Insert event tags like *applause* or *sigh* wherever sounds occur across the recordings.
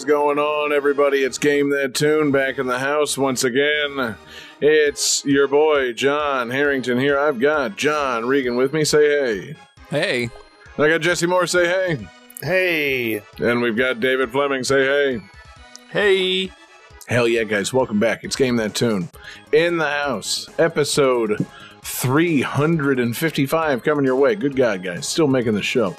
Is going on, everybody? It's Game That Tune back in the house once again. It's your boy John Harrington here. I've got John Regan with me. Say hey. Hey. I got Jesse Moore. Say hey. Hey, And we've got David Fleming. Say hey. hey, Hell yeah, guys! Welcome back. It's Game That Tune in the house, episode three hundred and fifty-five coming your way. Good God, guys! Still making the show.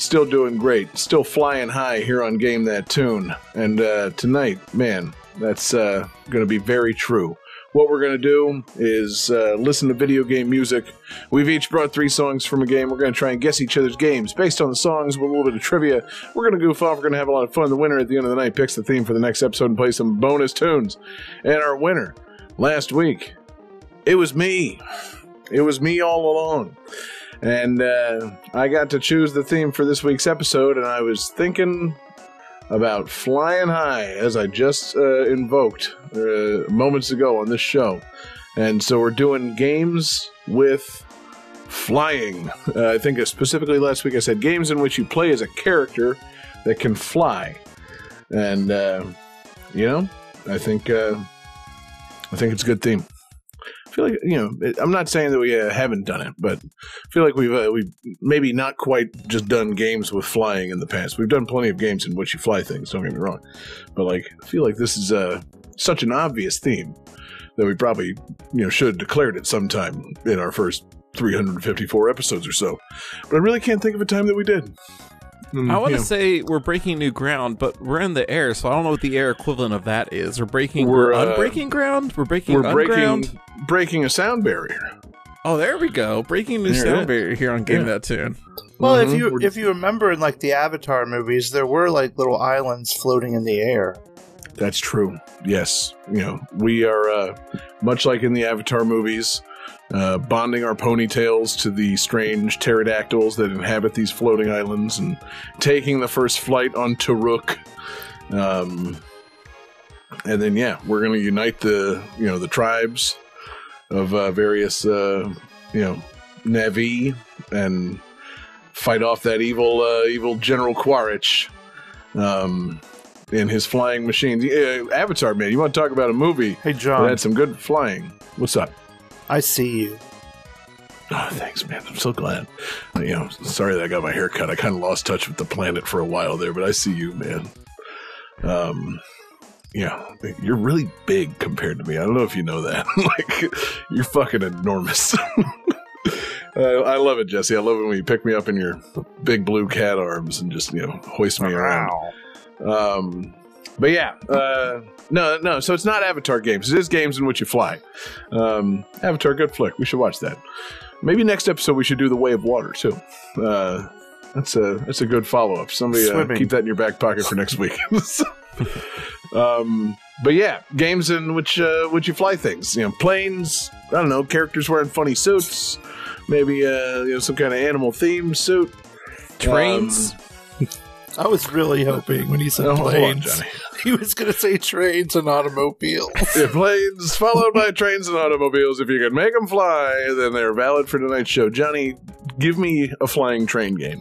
Still doing great. Still flying high here on Game That Tune. And uh, tonight, man, that's uh, going to be very true. What we're going to do is uh, listen to video game music. We've each brought three songs from a game. We're going to try and guess each other's games based on the songs with a little bit of trivia. We're going to goof off. We're going to have a lot of fun. The winner at the end of the night picks the theme for the next episode and plays some bonus tunes. And our winner last week, it was me. It was me all along. And uh, I got to choose the theme for this week's episode, and I was thinking about flying high as I just uh, invoked uh, moments ago on this show. And so we're doing games with flying. Uh, I think specifically last week I said games in which you play as a character that can fly. And, uh, you know, I think, uh, I think it's a good theme. I feel like you know. I'm not saying that we uh, haven't done it, but I feel like we've uh, we've maybe not quite just done games with flying in the past. We've done plenty of games in which you fly things. Don't get me wrong, but like I feel like this is uh, such an obvious theme that we probably you know should have declared it sometime in our first 354 episodes or so. But I really can't think of a time that we did. And, I want to know, say we're breaking new ground, but we're in the air, so I don't know what the air equivalent of that is. We're breaking We're, we're, uh, unbreaking ground? We're breaking we're breaking unground? breaking a sound barrier. Oh, there we go. Breaking new There it sound barrier here on Game Yeah. That Tune. Well, Mhm. if you if you remember in like the Avatar movies, there were like little islands floating in the air. That's true. Yes. You know, we are uh, much like in the Avatar movies, uh, bonding our ponytails to the strange pterodactyls that inhabit these floating islands and taking the first flight on Toruk. Um, and then, yeah, we're going to unite the, you know, the tribes of uh, various, uh, you know, Na'vi and fight off that evil, uh, evil General Quaritch. Um, in his flying machines. Yeah, Avatar, man, you want to talk about a movie Hey, that John, had some good flying? What's up? I see you. Oh, thanks, man. I'm so glad. You know, sorry that I got my hair cut. I kind of lost touch with the planet for a while there, but I see you, man. Um, yeah, you're really big compared to me. I don't know if you know that. *laughs* like, you're fucking enormous. *laughs* Uh, I love it, Jesse. I love it when you pick me up in your big blue cat arms and just you know hoist me around. Um, but yeah, uh, no, no. So it's not Avatar games. It is games in which you fly. Um, Avatar, good flick. We should watch that. Maybe next episode we should do the Way of Water too. Uh, that's a that's a good follow up. Somebody uh, keep that in your back pocket for next week. *laughs* um, but yeah, games in which uh, which you fly things. You know, planes. I don't know, characters wearing funny suits. Maybe uh, you know some kind of animal themed suit. Trains. *laughs* I was really hoping when he said Oh, hold on, planes, Johnny. *laughs* he was going to say trains and automobiles. *laughs* Yeah, planes followed by trains and automobiles. If you can make them fly, then they're valid for tonight's show. Johnny, give me a flying train game.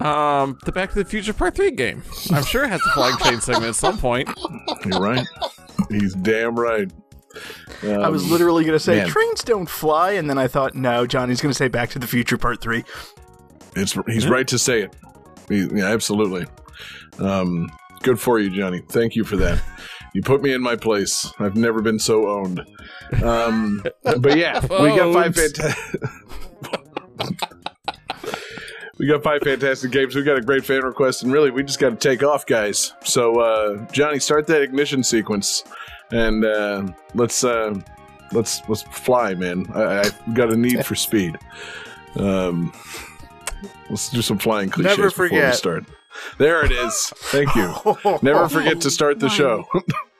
Um, the Back to the Future Part 3 game. I'm sure it has a flying train segment at some point. You're right. He's damn right. I was Um, literally going to say man. trains don't fly, and then I thought, no, Johnny's going to say Back to the Future Part Three. It's he's right to say it. He- yeah, absolutely. Um, good for you, Johnny. Thank you for that. You put me in my place. I've never been so owned. Um, but yeah, *laughs* we got five fantastic. *laughs* we got five fantastic games. We got a great fan request, and really, we just got to take off, guys. So, uh, Johnny, start that ignition sequence, and uh, let's uh, let's let's fly, man. I, I got a need for speed. Um, Let's do some flying cliches Never before we start. There it is. Thank you. *laughs* Never forget to start the *laughs* show. *laughs*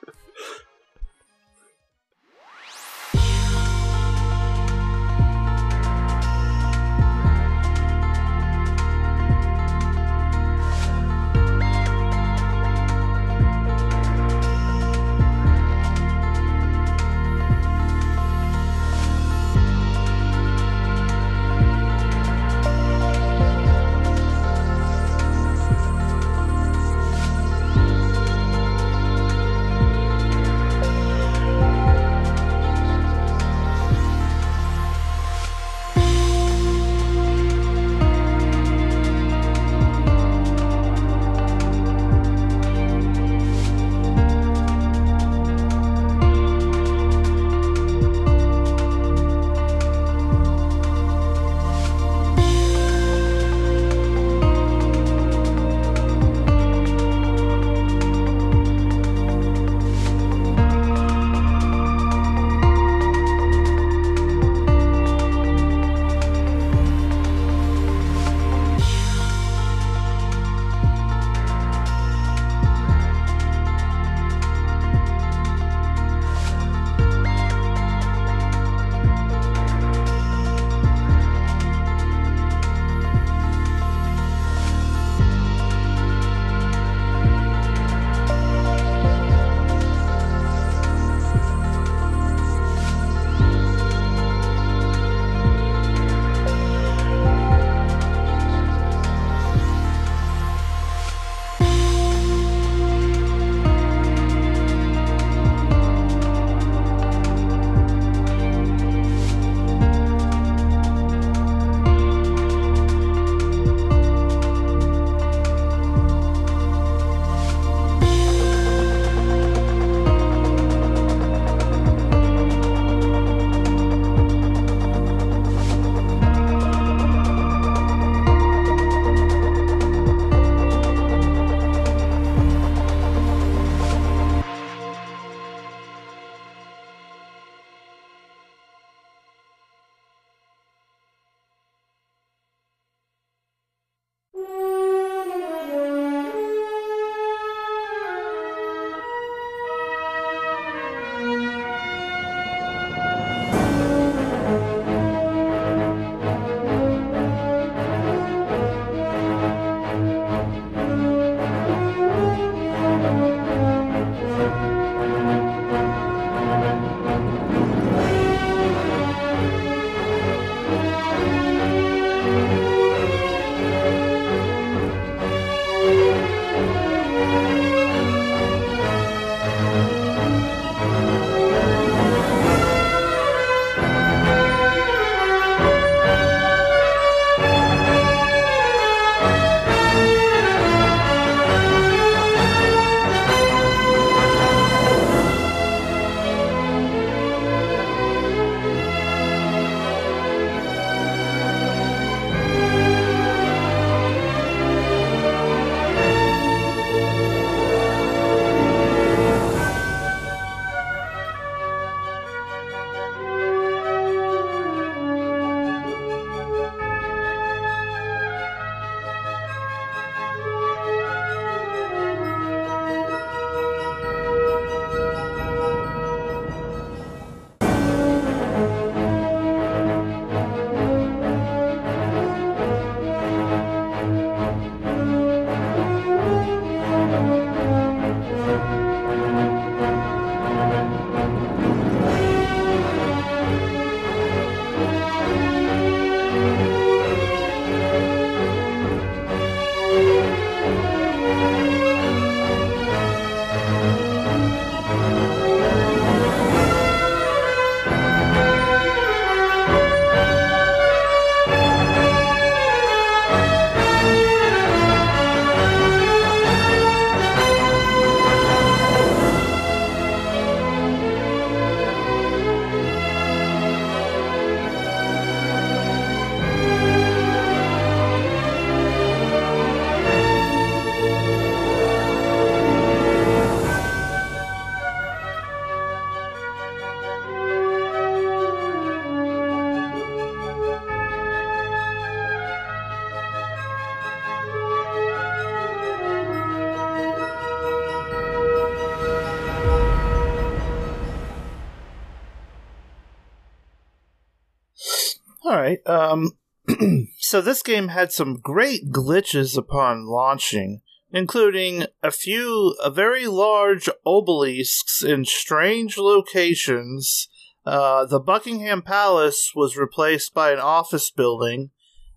so this game had some great glitches upon launching, including a few a very large obelisks in strange locations. Uh, the Buckingham Palace was replaced by an office building.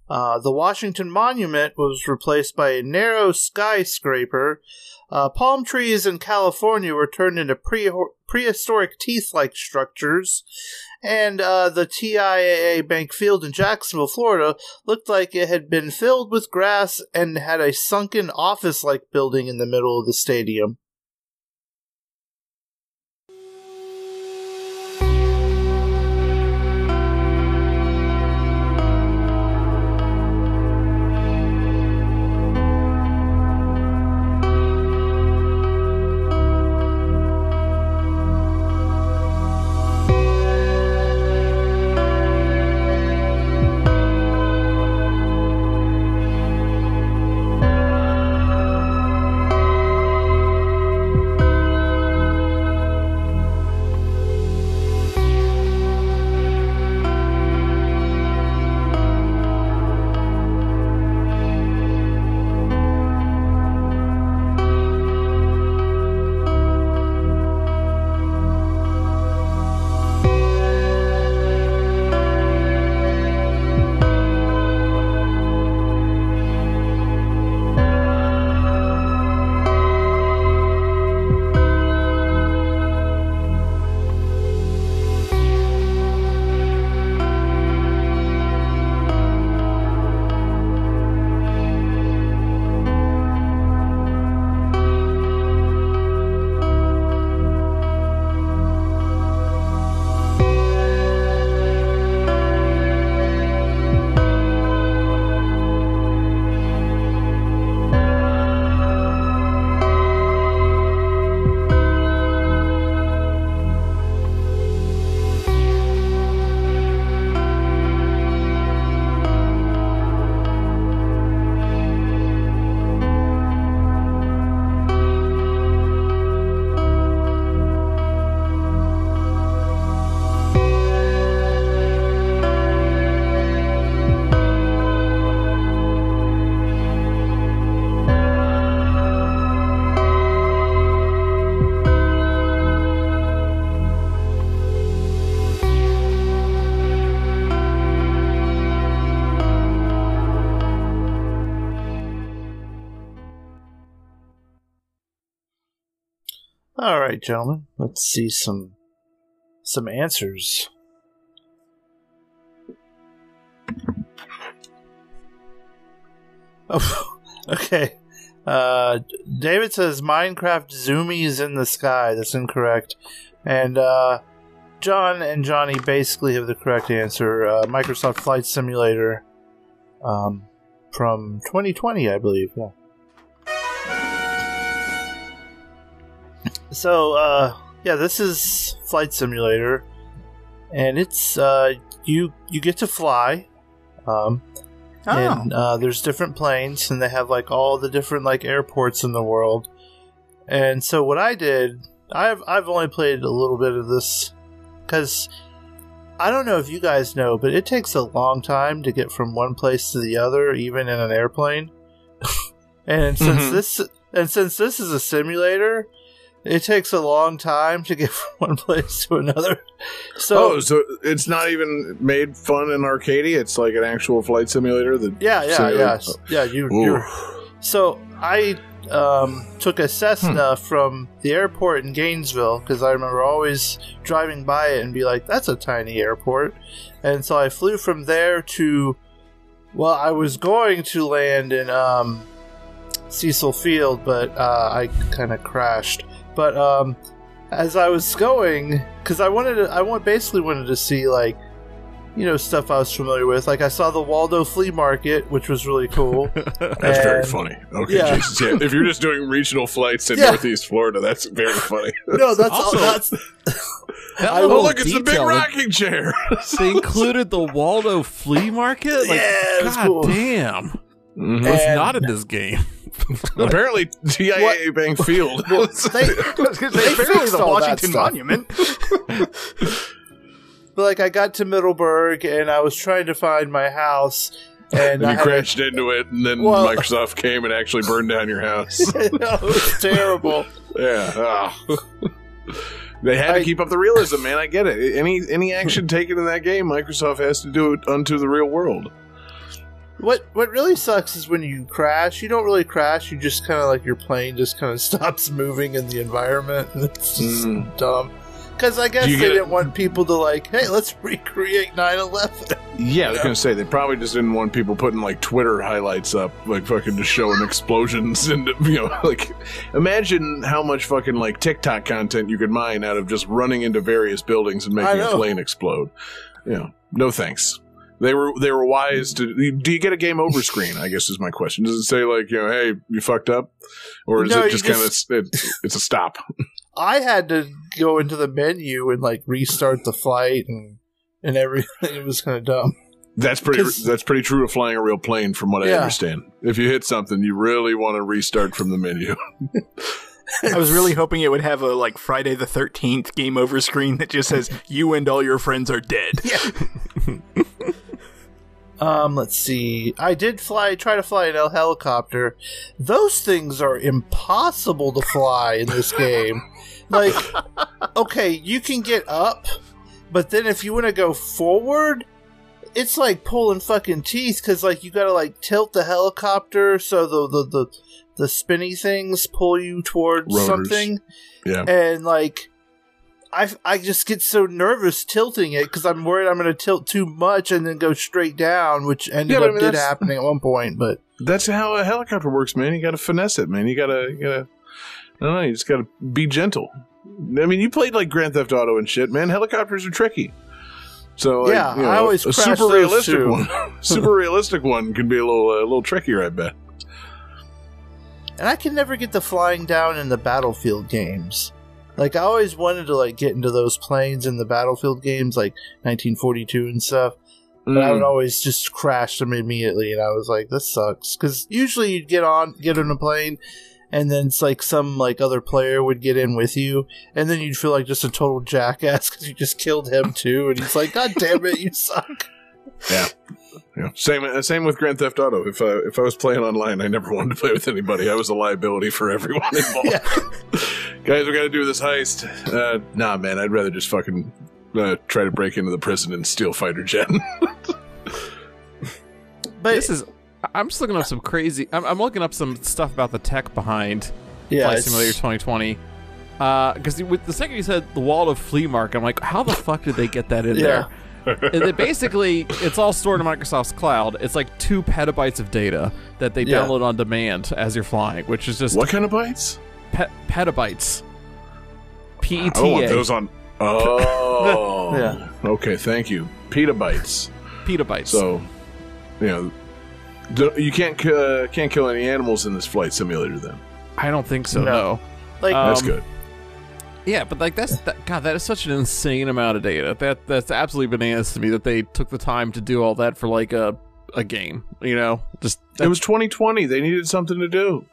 Uh, the Washington Monument was replaced by a narrow skyscraper. Uh, palm trees in California were turned into pre- prehistoric teeth like structures. And uh, the TIAA Bank Field in Jacksonville, Florida, looked like it had been filled with grass and had a sunken office like building in the middle of the stadium. Right, gentlemen. Let's see some some answers. Oh, *laughs* okay. Uh, David says Minecraft zoomies in the sky. That's incorrect. And uh, John and Johnny basically have the correct answer. Uh, Microsoft Flight Simulator um, from 2020, I believe. Yeah. So, uh, yeah, this is Flight Simulator, and it's uh, you you get to fly. Um, Oh. and uh, there's different planes, and they have like all the different like airports in the world. And so what I did, I've I've only played a little bit of this because I don't know if you guys know, but it takes a long time to get from one place to the other, even in an airplane. *laughs* and since Mhm. this and since this is a simulator, it takes a long time to get *laughs* from one place to another. So oh, so it's not even made fun in Arcadia. It's like an actual flight simulator. That yeah, yeah, simulator- yeah, yeah. You, you're So I um, took a Cessna from the airport in Gainesville because I remember always driving by it and be like, "That's a tiny airport," and so I flew from there to. Well, I was going to land in um, Cecil Field, but uh, I kind of crashed. But um, as I was going, because I wanted to, I want basically wanted to see like you know stuff I was familiar with. Like I saw the Waldo Flea Market, which was really cool. *laughs* That's very funny. Okay, yeah. Jesus, yeah. If you're just doing regional flights in *laughs* Yeah. Northeast Florida, that's very funny. *laughs* no, that's Also- all. That's That I oh, look, it's the big rocking chair. They included the Waldo flea market. Like, Yeah, it God cool. damn, Mhm. it's not in this game. *laughs* Apparently, TIAA Bank Field. *laughs* they, They *laughs* They fixed the all that Washington stuff. Monument. but like I got to Middleburg and I was trying to find my house, and, And I you had a- crashed into it, and then Well- Microsoft came and actually burned down your house. it was terrible. yeah. ah. They had I- to keep up the realism, man. I get it. Any any action taken in that game, Microsoft has to do it unto the real world. What what really sucks is when you crash. You don't really crash. You just kind of like your plane just kind of *laughs* stops moving in the environment. And it's just Mm. dumb. Because I guess they you get it- didn't want people to like, hey, let's recreate 9/11. Yeah, I was gonna say they probably just didn't want people putting like Twitter highlights up, like fucking just showing explosions *laughs* and you know, *laughs* like imagine how much fucking like TikTok content you could mine out of just running into various buildings and making a plane explode. You know, no thanks. They were they were wise to. Do you get a game over screen? I guess is my question. Does it say like you know, hey, you fucked up, or is No, it you just kind of it, it's a stop? *laughs* I had to go into the menu and like restart the flight and and everything. *laughs* It was kind of dumb. That's pretty. 'Cause- That's pretty true to flying a real plane, from what I understand. If you hit something, you really want to restart from the menu. *laughs* I was really hoping it would have a like Friday the Thirteenth game over screen that just says "You and all your friends are dead." Um, let's see. I did fly, try to fly an helicopter. Those things are impossible to fly in this game. Like, okay, you can get up, but then if you want to go forward, it's like pulling fucking teeth because like you gotta like tilt the helicopter so the the the, the spinny things pull you towards Rotors. something, Yeah. and like. I, I just get so nervous tilting it because I'm worried I'm going to tilt too much and then go straight down, which ended Yeah, but I up mean, did happening at one point. But That's how a helicopter works, man. You got to finesse it, man. You got to, you got to. I don't know. You just got to be gentle. I mean, you played like Grand Theft Auto and shit, man. Helicopters are tricky. So like, Yeah, you know, I always a super realistic too. one. *laughs* super realistic one can be a little uh, a little trickier, I bet. and I can never get the flying down in the battlefield games. Like I always wanted to like get into those planes in the battlefield games, like 1942 and stuff. But I would Mm. always just crash them immediately, and I was like, "This sucks." Because usually you'd get on, get on a plane, and then it's like some like other player would get in with you, and then you'd feel like just a total jackass *laughs* because you just killed him too, and he's like, "God damn it, you suck." Yeah. Yeah. Same uh, same with Grand Theft Auto. If uh, if I was playing online, I never *laughs* wanted to play with anybody. I was a liability for everyone *laughs* involved. Yeah. *laughs* Guys, we got to do this heist. Uh, nah, man, I'd rather just fucking uh, try to break into the prison and steal fighter jet. But This is. I'm just looking up some crazy. I'm, I'm looking up some stuff about the tech behind yeah, Flight Simulator 2020. Because with the second you said the Waldo flea market, I'm like, how the fuck did they get that in Yeah. there? And then basically, it's all stored in Microsoft's cloud. It's like two petabytes of data that they Yeah. download on demand as you're flying, which is just what kind of bytes? pe- petabytes. P E I don't want T A. those on. *laughs* Oh, Yeah. Okay, thank you. Petabytes. Petabytes. So, you know, you can't uh, can't kill any animals in this flight simulator. Then I don't think so. No. No. like Uh, that's Um, good. Yeah, but like that's that, God, that is such an insane amount of data. That that's absolutely bananas to me that they took the time to do all that for like a a game. You know, just It was 2020. They needed something to do.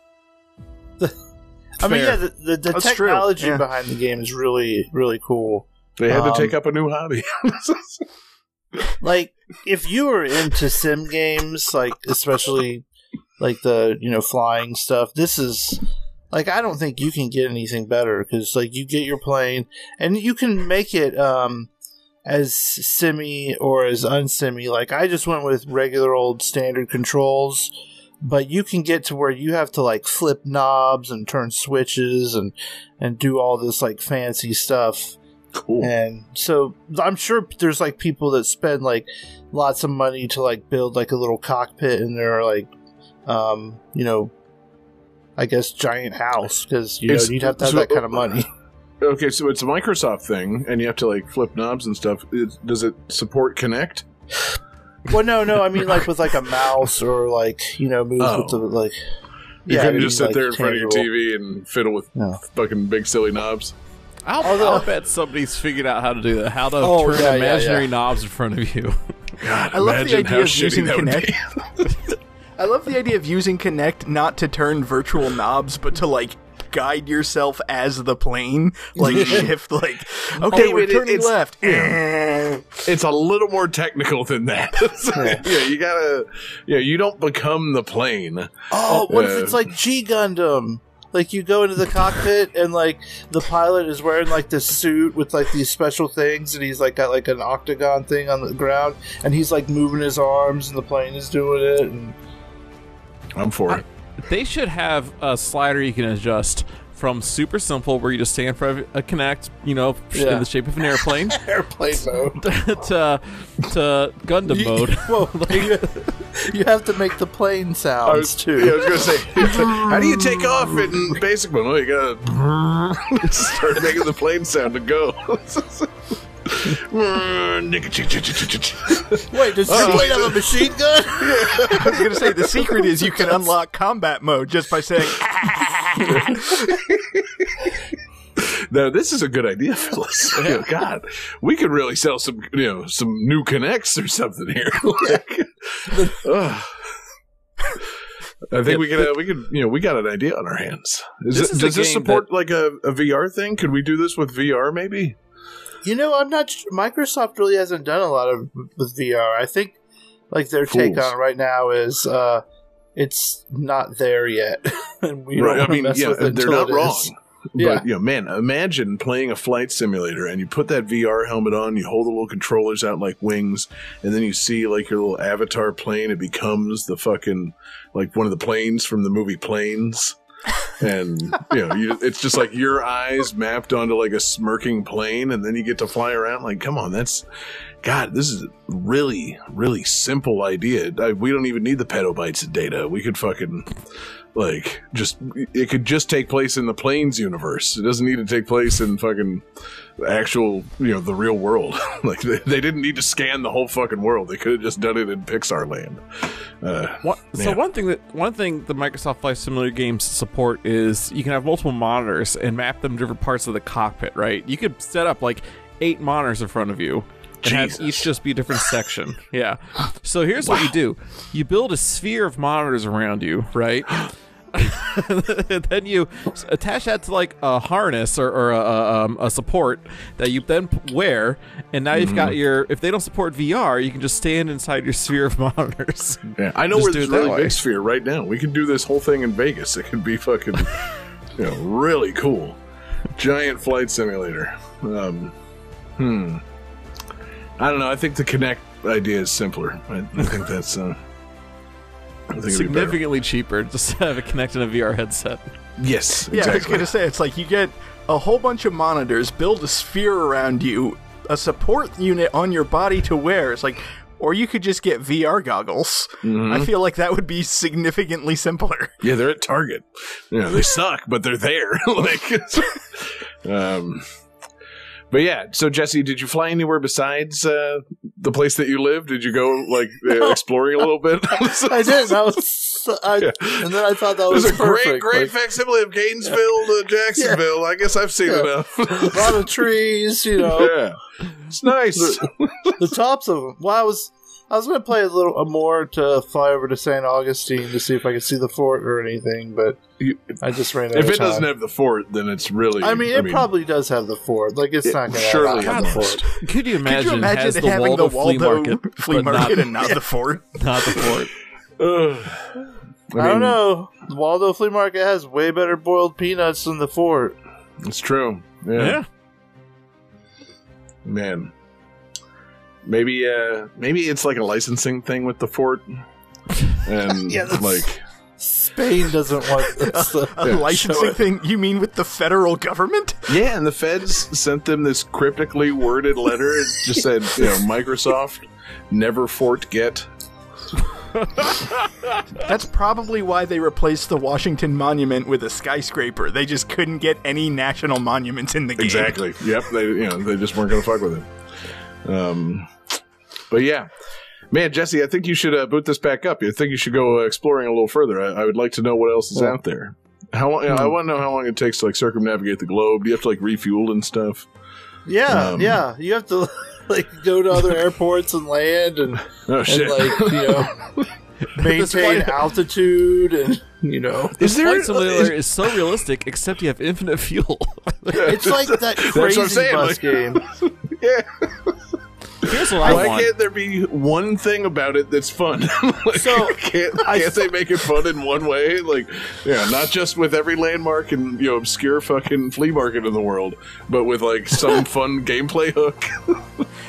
I mean, yeah, the, the, the technology yeah. behind the game is really, really cool. They had Um, to take up a new hobby. *laughs* Like, if you were into sim games, like especially like the you know flying stuff, this is like I don't think you can get anything better because like you get your plane and you can make it um as simmy or as unsimmy. Like I just went with regular old standard controls. But you can get to where you have to like flip knobs and turn switches and and do all this like fancy stuff. cool. And so I'm sure there's like people that spend like lots of money to like build like a little cockpit in their like, um, you know, I guess giant house because you know, you'd have to have so- that kind of money. *laughs* Okay, so it's a Microsoft thing, and you have to like flip knobs and stuff. It, does it support Kinect? well, no, no, I mean like with like a mouse or like you know move Oh. with the oh. like. You I couldn't mean, just sit like, there in front of your. TV and fiddle with No. fucking big silly knobs. I'll, Although- I'll bet somebody's figured out how to do that. How to Oh, turn yeah, yeah, imaginary yeah. knobs in front of you. God, I love the idea of shitty using that Kinect. *laughs* be. I love the idea of using Kinect not to turn virtual knobs, but to like guide yourself as the plane, like *laughs* shift, like okay, Oh, we're it- turning it's- left. *laughs* it's a little more technical than that. *laughs* So, yeah. you gotta, yeah, you don't become the plane. Oh, what if Uh, it's like G Gundam? Like you go into the cockpit and like the pilot is wearing like this suit with like these special things, and he's like got like an octagon thing on the ground, and he's like moving his arms, and the plane is doing it. And I'm for it. They should have a slider you can adjust from super simple, where you just stand for a Kinect, you know, Yeah. in the shape of an airplane, *laughs* airplane mode. *laughs* to to Gundam You- mode. *laughs* Whoa, you, you have to make the plane I sounds was, too. yeah, I was gonna say, how do you take off in basic mode? Well, you gotta start making the plane sound to go. Wait, does your plane have a machine gun? *laughs* I was going to say the secret is you can unlock combat mode just by saying, *laughs* Now this is a good idea, Phyllis. You know, God, we could really sell some, you know, some new Kinects or something here. *laughs* Like, ugh. I think we could, uh, we could, you know, we got an idea on our hands. Is This it, is does this game support like a, a VR thing? Could we do this with VR? Maybe. You know, I'm not. Microsoft really hasn't done a lot of with VR. I think like their take on it right now is uh it's not there yet, *laughs* and we right. don't I mean, mess yeah, with it they're not it wrong. is. Yeah. But you know, man, imagine playing a flight simulator and you put that VR helmet on, you hold the little controllers out like wings, and then you see like your little avatar plane. It becomes the fucking like one of the planes from the movie Planes. And you know, you, it's just like your eyes mapped onto like a smirking plane, and then you get to fly around. Like, come on, that's God. This is a really, really simple idea. I, we don't even need the petabytes of data. We could fucking like just it could just take place in the planes universe. It doesn't need to take place in fucking actual, you know, the real world. *laughs* like they, they didn't need to scan the whole fucking world. They could have just done it in Pixar land. Uh, What, so one thing that one thing the Microsoft Flight Simulator games support is you can have multiple monitors and map them to different parts of the cockpit. Right? You could set up like eight monitors in front of you and have each just be a different *laughs* section. Yeah. So here's what you do: you build a sphere of monitors around you, right? and *gasps* *laughs* then you attach that to like a harness or, or a, a, um, a support that you then wear, and now you've Mm-hmm. got your. If they don't support VR, you can just stand inside your sphere of *laughs* monitors. yeah, I know where do this it that really way. big sphere right now. We can do this whole thing in Vegas. It could be fucking, you know, really cool. Giant flight simulator. Um, hmm. I don't know. I think the Kinect idea is simpler. I, I think that's. Uh, I think it'd be significantly cheaper just to have it connected in a VR headset. Yes, exactly. Yeah, I was going to say, it's like you get a whole bunch of monitors, build a sphere around you, a support unit on your body to wear. It's like, or you could just get VR goggles. I feel like that would be significantly simpler. Yeah, they're at Target. You know, they *laughs* suck, but they're there. *laughs* like, *laughs* um, but yeah. So Jesse, did you fly anywhere besides uh, the place that you live? Did you go like uh, *laughs* exploring a little bit? *laughs* I did. That was, I, and then I thought that was a perfect. great, great like, facsimile of Gainesville to Jacksonville. I guess I've seen Yeah. enough. a lot of trees, you know, *laughs* yeah, it's nice. the tops of them. Well, I was I was going to play a little a more to fly over to St. Augustine to see if I could see the fort or anything, but You- I just ran out if of it doesn't have the fort, then it's really. I mean, it probably does have the fort. Like, it's It not going to surely have the must. fort. *laughs* Could you imagine, Could you imagine has it the having Waldo, the Waldo *laughs* flea market, flea market not, and not the *laughs* fort? not the fort? Ugh. I, don't know. The Waldo Flea Market has way better boiled peanuts than the fort. It's true. Yeah. Yeah. Man. Maybe uh maybe it's like a licensing thing with the fort. And *laughs* Yeah, like Spain doesn't want *laughs* this. A Yeah, licensing thing? You mean with the federal government? Yeah, and the feds sent them this cryptically worded letter. It just said, you know, Microsoft never fort get. *laughs* That's probably why they replaced the Washington Monument with a skyscraper. They just couldn't get any national monuments in the game. Exactly. Yep. They you know, they just weren't gonna fuck with it. Um but yeah. Man, Jesse, I think you should uh, boot this back up. I think you should go uh, exploring a little further. I, I would like to know what else is Yeah. out there. How long? I want to know how long it takes to like circumnavigate the globe. Do you have to like refuel and stuff? Yeah, Um, yeah. You have to *laughs* like go to other airports and land and, *laughs* Oh and like you *laughs* know maintain altitude and you know is there? Flight Simulator is so realistic, except you have infinite fuel. it's like that crazy bus like- game. yeah. Here's what I Why want. can't there be one thing about it that's fun? *laughs* like, So, can't, I- can't they make it fun in one way? Like, yeah, not just with every landmark and you know obscure fucking flea market in the world, but with like some *laughs* fun gameplay hook.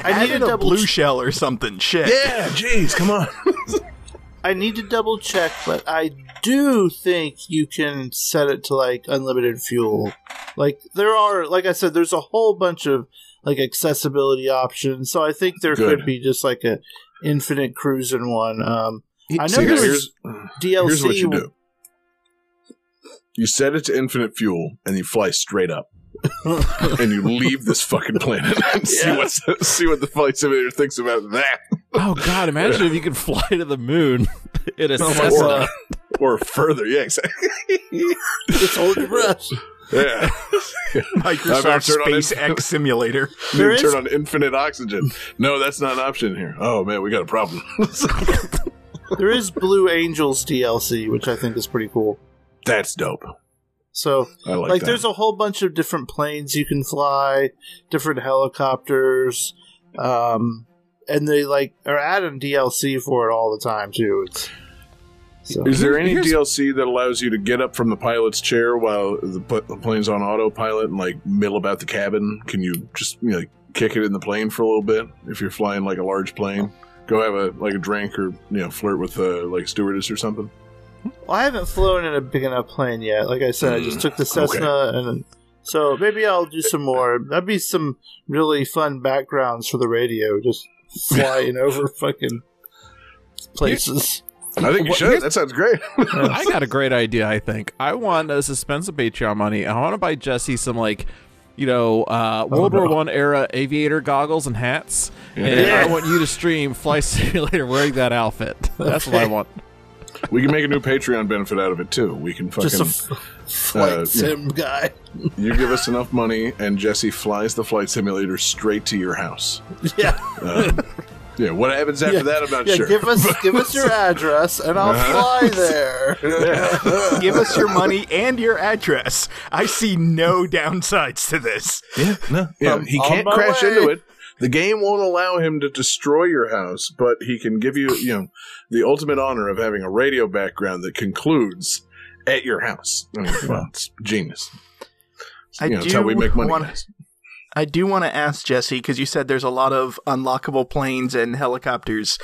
I needed a double. blue shell or something. Shit. yeah, jeez, come on. *laughs* I need to double check, but I do think you can set it to like unlimited fuel. Like there are, like I said, there's a whole bunch of like accessibility options. So I think there Good. could be just like a infinite cruising one. Um, I know See, there here's, was DLC. here's what you do. You set it to infinite fuel and you fly straight up. *laughs* and you leave this fucking planet and *laughs* see Yeah. what's see what the flight simulator thinks about that. Oh God! Imagine if you could fly to the moon in a Oh, Cessna. God. or further. Yeah, exactly. *laughs* Just hold your breath. Yeah. *laughs* Microsoft turn on it. SpaceX Simulator. *laughs* There Maybe is- turn on infinite oxygen. No, that's not an option here. Oh man, we got a problem. *laughs* There is Blue Angels DLC, which I think is pretty cool. that's dope. So I like, like that. there's a whole bunch of different planes you can fly, different helicopters, um, and they like are adding DLC for it all the time too. It's so, Is there any DLC that allows you to get up from the pilot's chair while the, the plane's on autopilot and like mill about the cabin? Can you just you know, like kick it in the plane for a little bit if you're flying like a large plane? Go have a like a drink or you know flirt with uh, like stewardess or something. well, I haven't flown in a big enough plane yet. Like I said, I just took the Mm, okay. Cessna, and so maybe I'll do some more. That'd be some really fun backgrounds for the radio, just *laughs* flying over fucking places. I think you Well, should. That sounds great. *laughs* I got a *laughs* great idea. I think I want to spend some Patreon money. I want to buy Jesse some like, you know, uh, World War One era aviator goggles and hats, and Yeah. I want you to stream Flight *laughs* Simulator wearing that outfit. That's what I want. we can make a new Patreon benefit out of it too. We can fucking Just a f- flight uh, yeah. sim guy. you give us enough money and Jesse flies the flight simulator straight to your house. Yeah, Um, yeah, what happens after yeah. that? I'm not yeah. sure. Give us *laughs* give us your address, and I'll Uh-huh. fly there. *laughs* yeah. Give us your money and your address. I see no downsides to this. Yeah, no, yeah. I'm he can't crash way. into it. The game won't allow him to destroy your house, but he can give you, you know, the ultimate honor of having a radio background that concludes at your house. I mean, well, it's genius. I You know, it's do how we make money. wanna- guys. I do want to ask Jesse because you said there's a lot of unlockable planes and helicopters.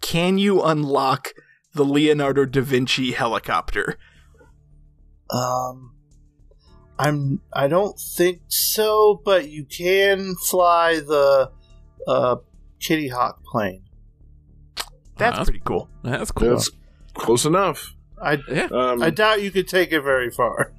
Can you unlock the Leonardo da Vinci helicopter? Um, I'm. I don't think so, but you can fly the uh, Kitty Hawk plane. That's Wow, pretty cool. That's cool. That's close enough. I yeah. Um, I doubt you could take it very far.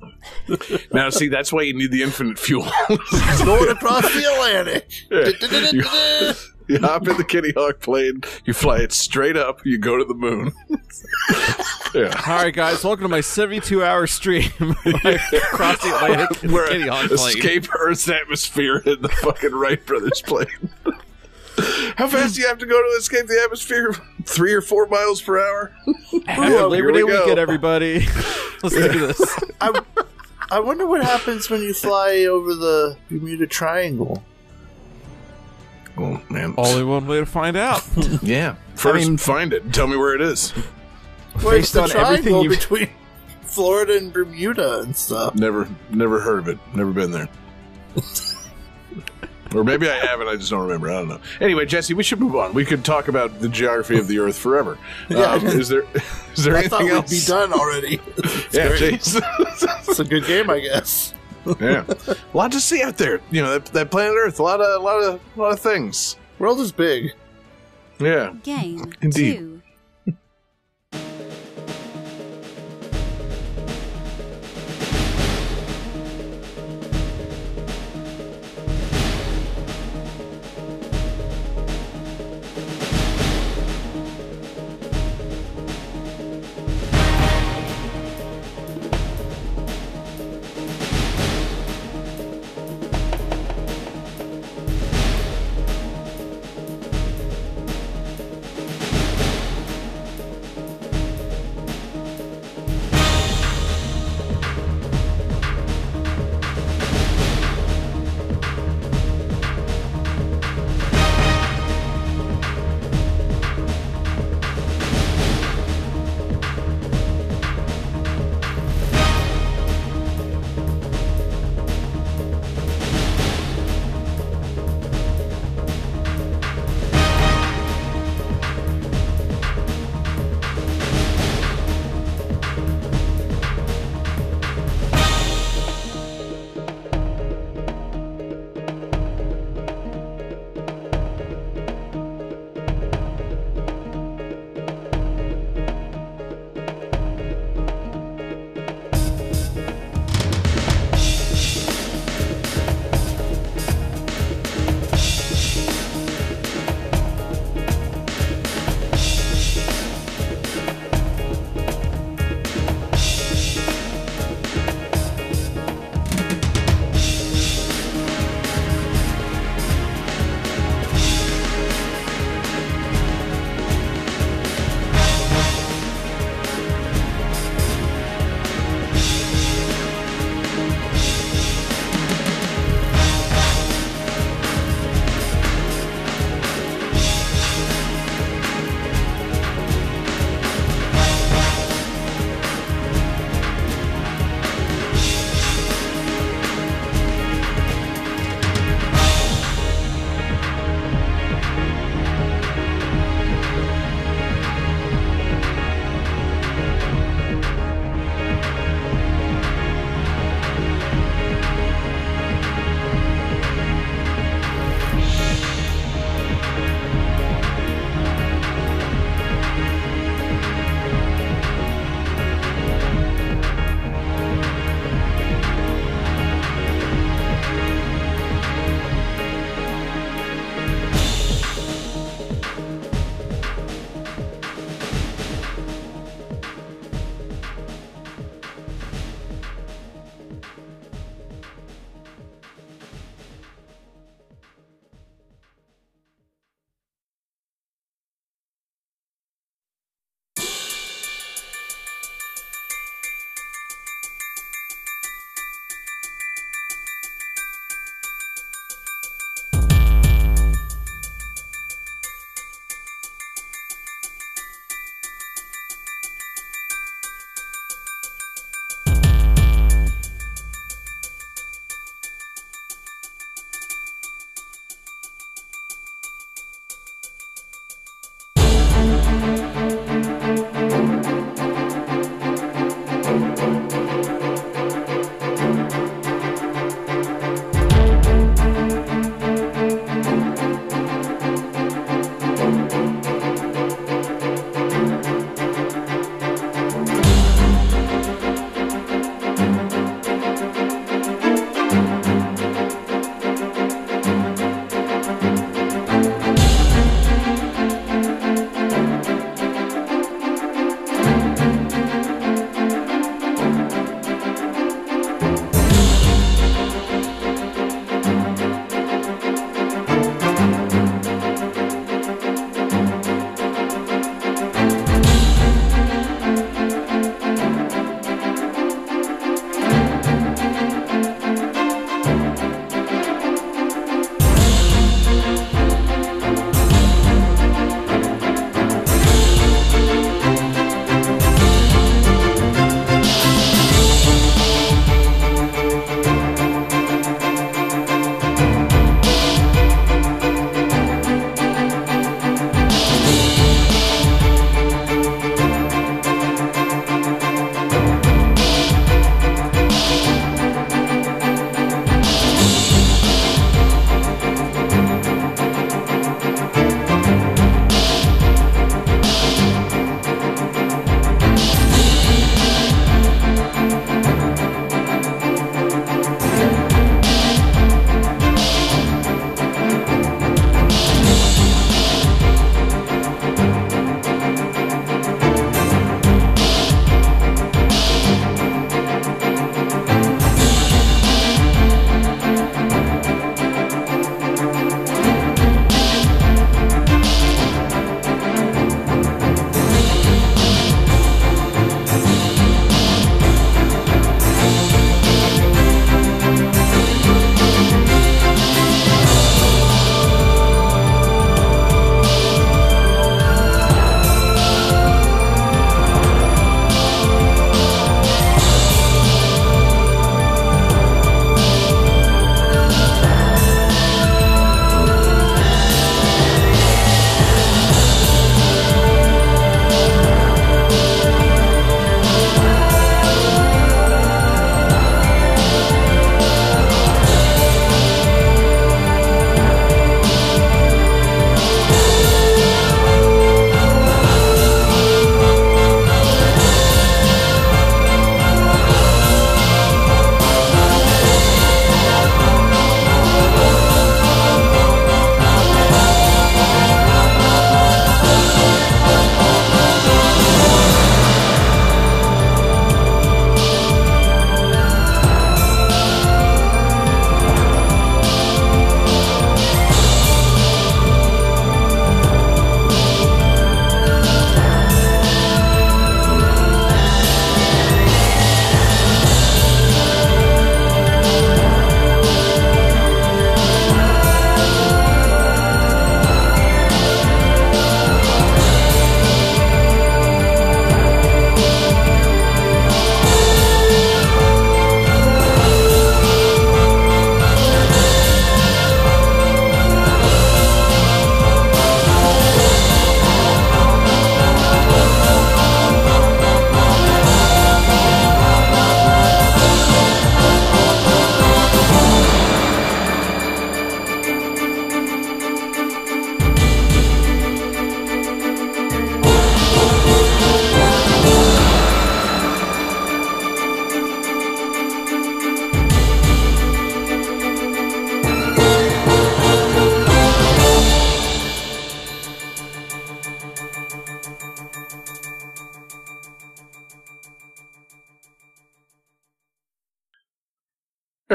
now, see, that's why you need the infinite fuel. Going across the Atlantic. Yeah. You, you hop in the Kitty Hawk plane, you fly it straight up, you go to the moon. *laughs* yeah. All right, guys, welcome to my 72 hour stream *laughs* across the Atlantic in the *laughs* We're Kitty Hawk plane. escape Earth's atmosphere in the fucking Wright brothers plane. How fast do you have to go to escape the atmosphere? *laughs* Three or four miles per hour? Happy Here Labor we Day go. weekend, everybody. *laughs* Let's do this. *laughs* I, I wonder what happens when you fly over the Bermuda Triangle. Oh man. Only one way to find out. yeah. First, mean- find it. Tell me where it is. Where's Based the on everything triangle you've- between Florida and Bermuda and stuff? Never, never heard of it. Never been there. Or maybe I have and I just don't remember. I don't know. Anyway, Jesse, we should move on. We could talk about the geography of the Earth forever. *laughs* Yeah. Um, is there is there I thought anything we'd else? be done already. *laughs* Yeah, Great. jeez. *laughs* it's a good game, I guess. yeah, a lot to see out there. You know that, that planet Earth. A lot of, a lot of, a lot of things. World is big. Yeah. Game Indeed. two.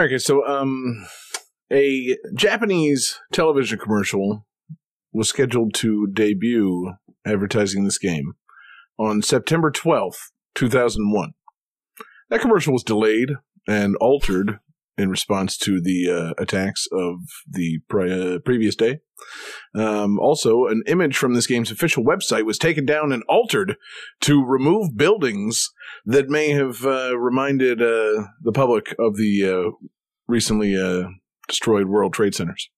Okay, so um, a Japanese television commercial was scheduled to debut advertising this game on September 12th, 2001. That commercial was delayed and altered in response to the uh, attacks of the pre- uh, previous day. Um, also, an image from this game's official website was taken down and altered to remove buildings that may have uh, reminded uh, the public of the uh, recently uh, destroyed World Trade Centers.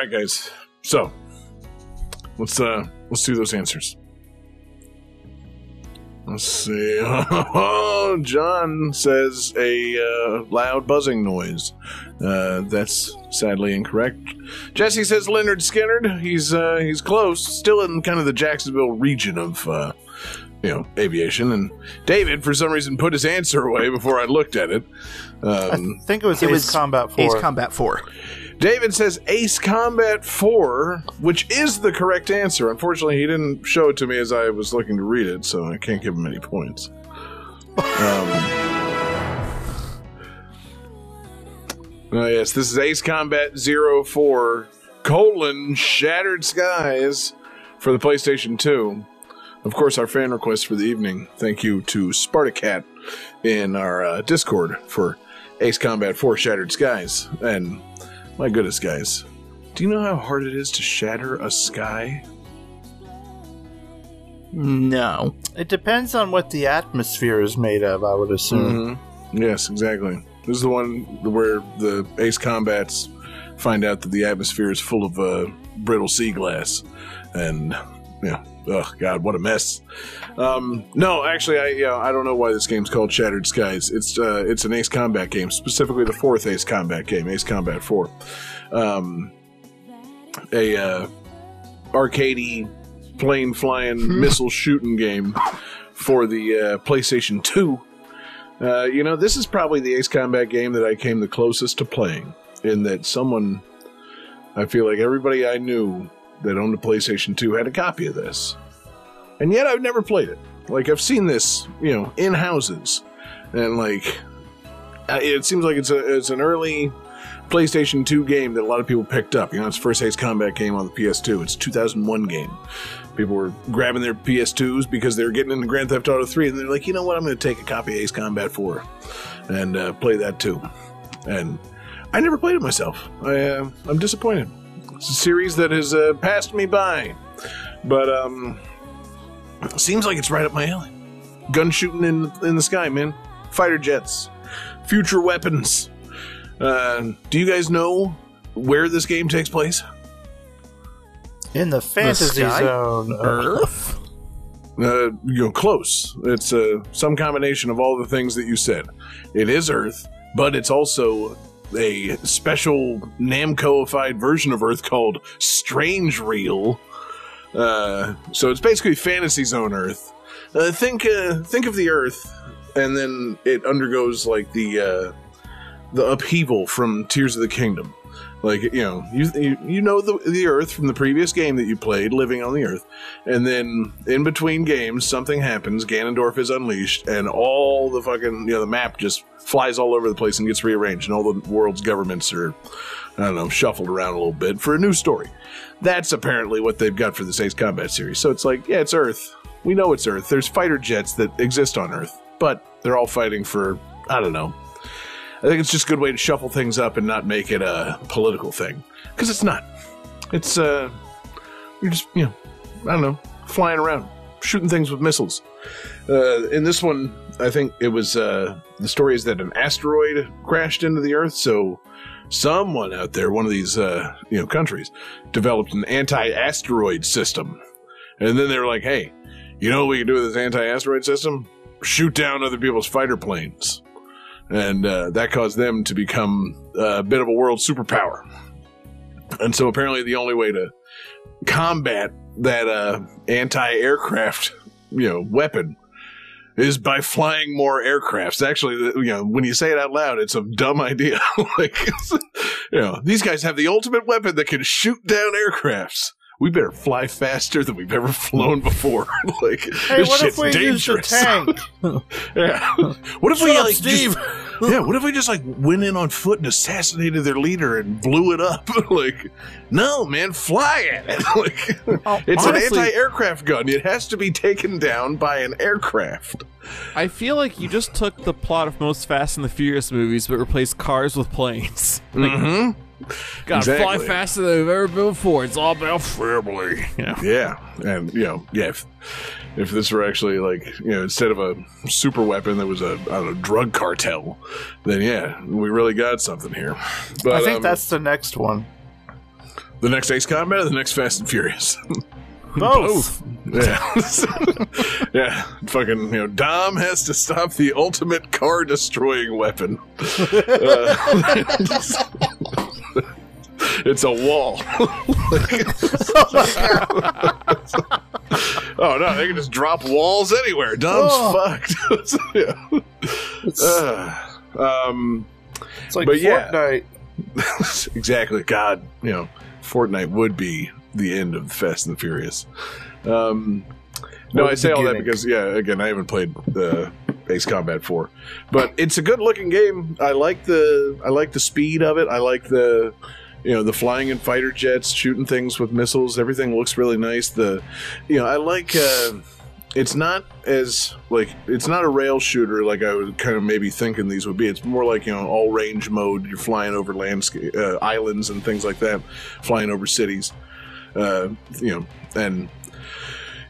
Right, guys. So let's uh let's do those answers. Let's see. *laughs* John says a uh, loud buzzing noise. Uh, that's sadly incorrect. Jesse says Lynyrd Skynyrd. He's uh, he's close, still in kind of the Jacksonville region of uh, you know aviation. And David, for some reason, put his answer away before I looked at it. Um, I think it was It Ace was Combat 4. Ace Combat 4. David says Ace Combat 4, which is the correct answer. Unfortunately, he didn't show it to me as I was looking to read it, so I can't give him any points. Um, oh, yes, this is Ace Combat 04 colon Shattered Skies for the PlayStation 2. Of course, our fan request for the evening. Thank you to Spartacat in our uh, Discord for Ace Combat 4 Shattered Skies. And my goodness, guys. Do you know how hard it is to shatter a sky? No. It depends on what the atmosphere is made of, I would assume. Yes, exactly. This is the one where the Ace Combats find out that the atmosphere is full of uh, brittle sea glass, and yeah, oh god, what a mess. Um, no, actually, I yeah, I don't know why this game's called Shattered Skies. It's uh, it's an Ace Combat game, specifically the fourth Ace Combat game, Ace Combat Four. Um, a uh, arcadey plane flying missile shooting game for the uh, PlayStation Two. Uh, you know, this is probably the Ace Combat game that I came the closest to playing. In that someone, I feel like everybody I knew that owned a PlayStation 2 had a copy of this. And yet I've never played it. Like, I've seen this, you know, in houses. And, like, it seems like it's, a, it's an early PlayStation 2 game that a lot of people picked up. You know, it's first Ace Combat game on the PS2. It's a 2001 game. People were grabbing their PS2s because they were getting into Grand Theft Auto 3, and they're like, you know what, I'm going to take a copy of Ace Combat 4 and uh, play that too. And I never played it myself. I, uh, I'm disappointed. It's a series that has uh, passed me by, but um, seems like it's right up my alley. Gun shooting in in the sky, man. Fighter jets, future weapons. Uh, do you guys know where this game takes place? In the fantasy sky? zone. Earth? Uh, you know, close. It's uh, some combination of all the things that you said. It is Earth, but it's also a special Namcoified version of Earth called Strangereal. Uh, so it's basically Fantasy Zone Earth. Uh, think, uh, think of the Earth, and then it undergoes like the uh, the upheaval from Tears of the Kingdom. Like you know, you you, know the the Earth from the previous game that you played, living on the Earth, and then in between games, something happens. Ganondorf is unleashed, and all the fucking you know the map just flies all over the place and gets rearranged, and all the world's governments are I don't know shuffled around a little bit for a new story. That's apparently what they've got for the Ace Combat series. So it's like, yeah, it's Earth. We know it's Earth. There's fighter jets that exist on Earth, but they're all fighting for I don't know I think it's just a good way to shuffle things up and not make it a political thing. Because it's not. It's, uh, you're just, you know, I don't know, flying around, shooting things with missiles. Uh, in this one, I think it was, uh, the story is that an asteroid crashed into the Earth, so someone out there, one of these, uh, you know, countries, developed an anti asteroid system. And then they were like, hey, you know what we can do with this anti asteroid system? Shoot down other people's fighter planes and uh, that caused them to become a bit of a world superpower. And so apparently the only way to combat that uh, anti-aircraft, you know, weapon is by flying more aircrafts. Actually, you know, when you say it out loud, it's a dumb *laughs* idea. like, you know, these guys have the ultimate weapon that can shoot down aircrafts. We better fly faster than we've ever flown *laughs* before. *laughs* like, Hey, this what if shit's we used a dangerous. tank? *laughs* Yeah. What if we up, like Steve. Just, yeah. What if we just like went in on foot and assassinated their leader and blew it up? like, no, man, fly at it. like, it's honestly- an anti-aircraft gun. It has to be taken down by an aircraft. I feel like you just took the plot of most Fast and the Furious movies, but replaced cars with planes. Like, Mm-hmm. Gotta fly faster than we've ever been before. It's all about family. You know? Yeah, and you know, yeah. If, if this were actually like you know, instead of a super weapon that was a I don't know drug cartel, then yeah, we really got something here. But I think um, that's the next one. the next Ace Combat or the next Fast and Furious. *laughs* Both. Yeah. *laughs* yeah. Fucking, you know, Dom has to stop the ultimate car destroying weapon. *laughs* Uh, it's a wall. *laughs* oh, no, they can just drop walls anywhere. Dom's Oh. fucked. *laughs* yeah. Uh, um, It's like But yeah. Fortnite. *laughs* exactly. God, you know, Fortnite would be the end of Fast and the Furious. Um, no, I say all that because, yeah, again, I haven't played uh, Ace Combat 4, but it's a good looking game. I like the I like the speed of it. I like the you know the flying in fighter jets, shooting things with missiles. Everything looks really nice. The you know I like. Uh, it's not as like it's not a rail shooter like I was kind of maybe thinking these would be. It's more like you know all range mode. You're flying over landscape uh, islands and things like that, flying over cities. Uh, you know, and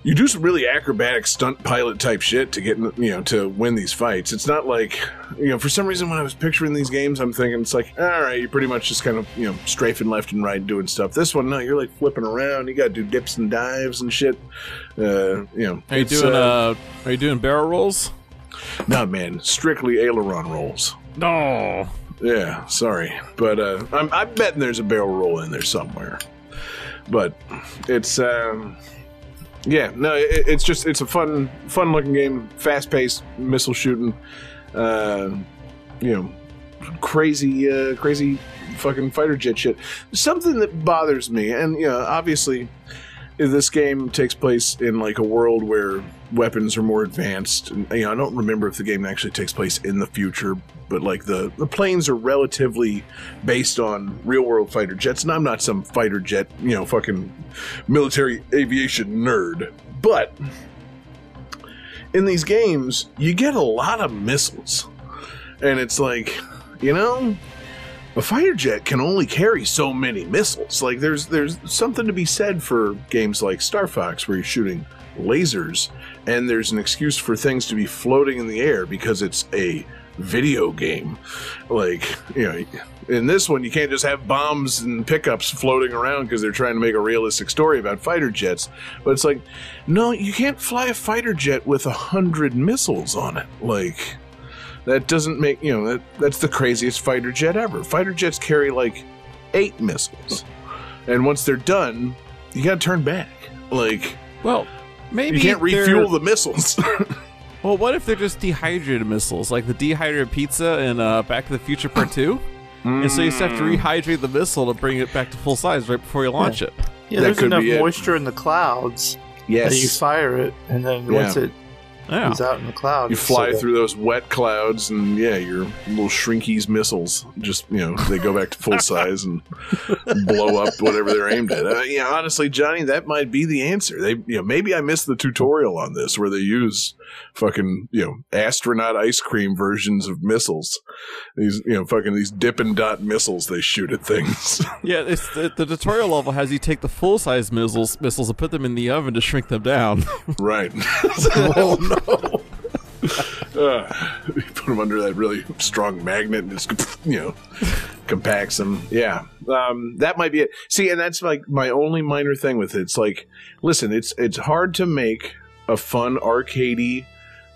you do some really acrobatic stunt pilot type shit to get you know to win these fights. It's not like you know for some reason when I was picturing these games, I'm thinking it's like all right, you're pretty much just kind of you know strafing left and right doing stuff. This one, no, you're like flipping around. You got to do dips and dives and shit. Uh, you know, Are you doing uh, uh, Are you doing barrel rolls? no man, strictly aileron rolls. No. Yeah, sorry, but uh, I'm, I'm betting there's a barrel roll in there somewhere. But it's um, yeah, no, it, it's just it's a fun fun looking game, fast paced missile shooting, uh, you know, crazy uh, crazy fucking fighter jet shit. Something that bothers me, and you know, obviously, this game takes place in like a world where weapons are more advanced. And, you know, I don't remember if the game actually takes place in the future, but like the the planes are relatively based on real world fighter jets. And I'm not some fighter jet, you know, fucking military aviation nerd, but in these games, you get a lot of missiles, and it's like, you know, a fighter jet can only carry so many missiles. Like there's there's something to be said for games like Star Fox where you're shooting lasers and there's an excuse for things to be floating in the air because it's a video game. Like, you know, in this one you can't just have bombs and pickups floating around because they're trying to make a realistic story about fighter jets. But it's like, no, you can't fly a fighter jet with a hundred missiles on it. Like that doesn't make you know that, that's the craziest fighter jet ever. Fighter jets carry like eight missiles, and once they're done, you got to turn back. Like Well, maybe you can't refuel the missiles. *laughs* Well, what if they're just dehydrated missiles, like the dehydrated pizza in uh, Back to the Future Part Two? And so you just have to rehydrate the missile to bring it back to full size right before you launch it. Yeah, That there's enough be it. moisture in the clouds that you fire it, and then once Yeah. it Yeah. is out in the cloud, you it's fly so- through those wet clouds, and yeah, your little shrinkies missiles just you know they go back to full *laughs* size and blow up whatever they're aimed at. Uh, yeah, honestly, Johnny, that might be the answer. They, you know, maybe I missed the tutorial on this where they use fucking you know astronaut ice cream versions of missiles. These you know fucking these Dippin' Dot missiles they shoot at things. *laughs* Yeah, it's the, the tutorial level has you take the full size missiles missiles and put them in the oven to shrink them down. *laughs* right. *laughs* oh no. Uh, you put them under that really strong magnet and just you know compacts them. Yeah, um, that might be it. See, and that's like my only minor thing with it. It's like, listen, it's it's hard to make a fun arcadey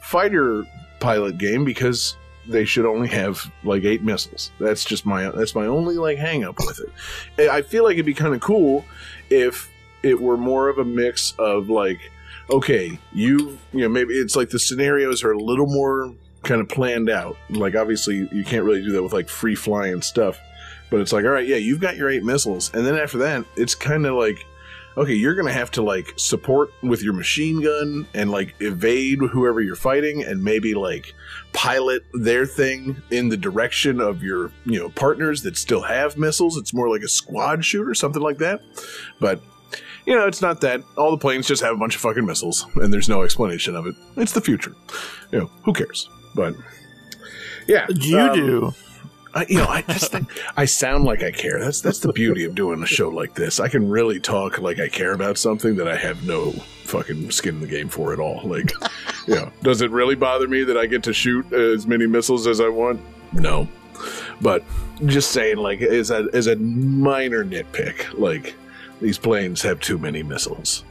fighter pilot game because they should only have like eight missiles. That's just my that's my only like hang up with it. I feel like it'd be kind of cool if it were more of a mix of like okay, you you know maybe it's like the scenarios are a little more kind of planned out. Like obviously you can't really do that with like free flying stuff. But it's like, all right, yeah, you've got your eight missiles, and then after that, it's kind of like, okay, you're gonna have to like support with your machine gun and like evade whoever you're fighting, and maybe like pilot their thing in the direction of your you know partners that still have missiles. It's more like a squad shooter, something like that. But you know, it's not that. All the planes just have a bunch of fucking missiles, and there's no explanation of it. It's the future. You know, who cares? But yeah, You um, do. I, you know, I just think *laughs* I sound like I care. That's that's the beauty of doing a show like this. I can really talk like I care about something that I have no fucking skin in the game for at all. Like, *laughs* you know, does it really bother me that I get to shoot as many missiles as I want? No, but just saying, like, as a as a minor nitpick, like these planes have too many missiles.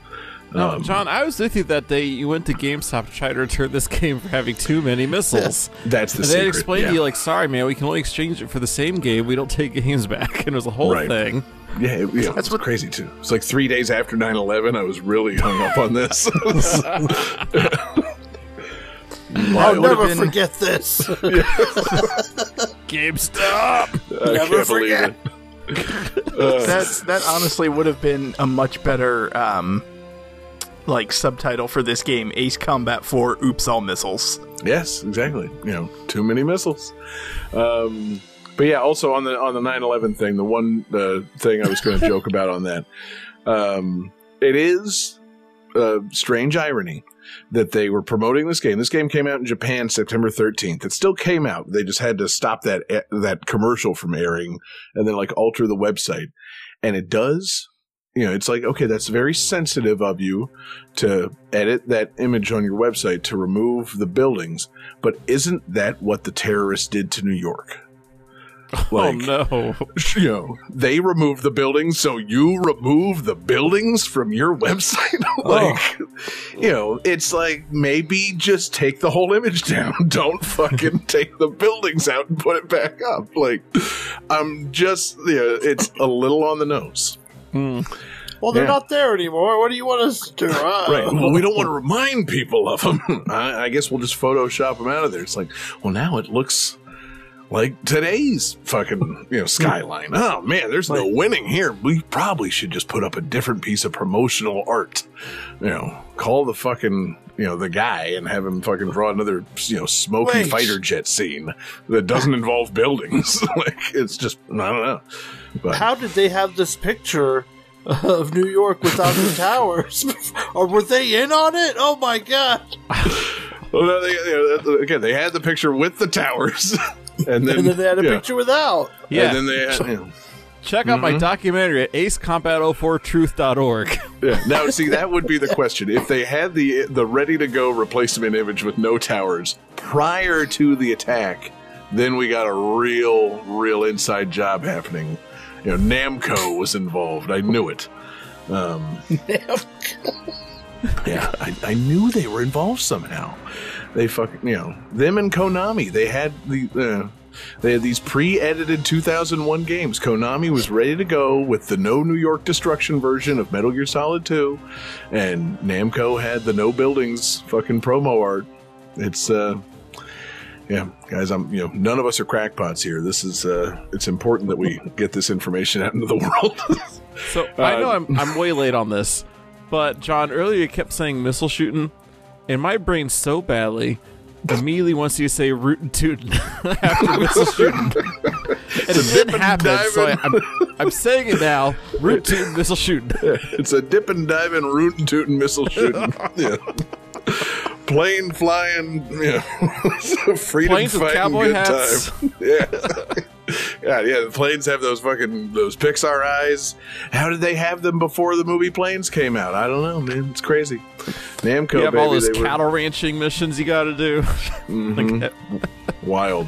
No, Um, John, I was with you that day. You went to GameStop to try to return this *laughs* game for having too many missiles. *laughs* That's the and secret. they explained yeah. to you, like, sorry, man, we can only exchange it for the same game. We don't take *laughs* games back. And it was a whole Right. thing. Yeah, it, yeah, that's what crazy too. It's like three days after 9-11, I was really hung up on this. I'll never been- forget this. GameStop! I Never can't believe forget. it. Uh, That that honestly would have been a much better um like subtitle for this game, Ace Combat 4 Oops All Missiles. yes, exactly. You know, too many missiles. Um, but yeah, also on the on the 9/11 thing, the one uh, thing I was going *laughs* to joke about on that, um, it is a strange irony that they were promoting this game. This game came out in Japan September 13th. It still came out. They just had to stop that that commercial from airing and then like alter the website. And it does you know, it's like, okay, that's very sensitive of you to edit that image on your website to remove the buildings, but isn't that what the terrorists did to New York? *laughs* oh no! *laughs* You know, they removed the buildings, so you remove the buildings from your *laughs* website. Oh. like, you know, it's like maybe just take the whole image down. Don't fucking take the buildings out and put it back up. Like, I'm just, you know, it's a little on the nose. Well, they're Yeah. not there anymore. What do you want us to do? Uh, Right. Well, we don't want to remind people of them. *laughs* I, I guess we'll just Photoshop them out of there. It's like, well, now it looks like today's fucking you know skyline. Oh man, there's no winning here. We probably should just put up a different piece of promotional art. You know, call the fucking you know the guy and have him fucking draw another you know smoky Wait. fighter jet scene that doesn't involve buildings. *laughs* like it's just I don't know. But How did they have this picture of New York without the *laughs* towers? *laughs* or were they in on it? Oh my god! well, no, they, you know, again, they had the picture with the towers, *laughs* and then, And then they had a yeah. picture without. Yeah. And then they had, you know, Check out my mm-hmm. documentary at acecombat04truth.org. yeah. Now, see, that would be the question. If they had the the ready to go replacement image with no towers prior to the attack, then we got a real, real inside job happening. You know, Namco was involved. I knew it. Um, yeah, I, I knew they were involved somehow. They fucking, you know, them and Konami. They had the. Uh, they had these pre-edited 2001 games. Konami was ready to go with the no New York destruction version of Metal Gear Solid 2, and Namco had the no buildings fucking promo art. It's uh, yeah, guys. I'm you know none of us are crackpots here. This is uh, it's important that we *laughs* get this information out into the world. *laughs* So I Uh, know I'm I'm way late on this, but John earlier you kept saying missile shooting, and my brain so badly immediately wants you to say rootin' tootin' *laughs* after missile shooting, and it didn't happen. So I, I'm I'm saying it now. Root tootin' missile shooting. it's a dip and dive and root and tootin' missile shooting. yeah. *laughs* Plane flying, yeah. *laughs* freedom Planes with fighting cowboy good hats. time. *laughs* Yeah. yeah, yeah. The planes have those fucking those Pixar eyes. How did they have them before the movie Planes came out? I don't know, man. It's crazy. Namco, You have baby, all those they were- cattle ranching missions you got to do. Like, wild.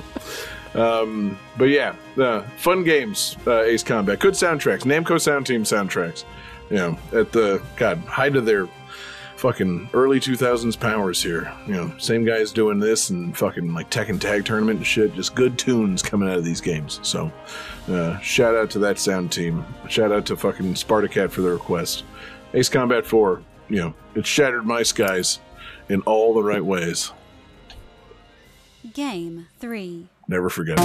Um, but yeah, uh, fun games. Uh, Ace Combat, good soundtracks. Namco Sound Team soundtracks. You know, at the god height of their fucking early 2000s powers here. You know, same guys doing this and fucking like Tekken Tag Tournament and shit. Just good tunes coming out of these games. So, uh, shout out to that sound team. Shout out to fucking Spartacat for the request. Ace Combat 4, you know, it shattered my skies in all the right ways. Game 3. Never forget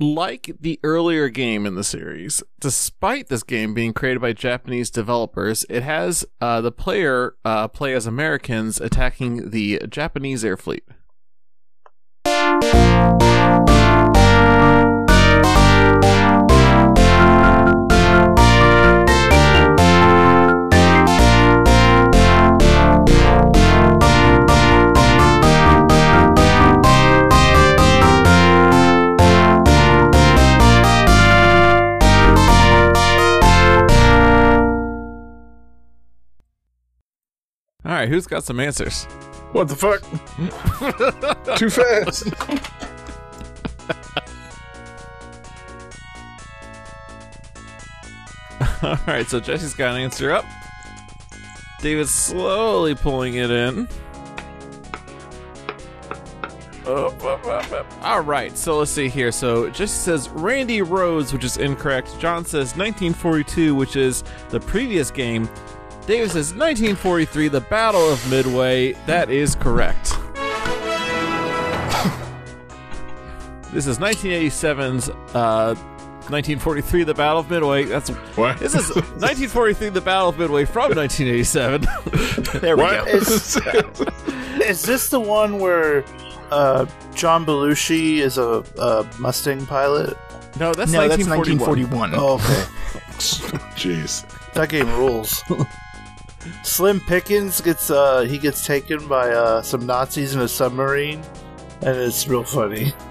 like the earlier game in the series, despite this game being created by Japanese developers, it has uh, the player uh, play as Americans attacking the Japanese air fleet. All right, who's got some answers? What the fuck? *laughs* Too fast. *laughs* All right, so Jesse's got an answer up. David's slowly pulling it in. Up, up, up, up. All right, so let's see here. So Jesse says Randy Rhoads, which is incorrect. John says 1942, which is the previous game. David says 1943, the Battle of Midway. That is correct. *laughs* this is 1987's uh, 1943, the Battle of Midway. That's What? This is *laughs* 1943, the Battle of Midway from 1987. *laughs* There we What? go. Is, is this the one where uh, John Belushi is a, a Mustang pilot? no, that's no, that's 1941. 1941. Oh, okay. Jeez. that game rules. Slim Pickens gets uh he gets taken by uh some Nazis in a submarine, and it's real funny. *laughs*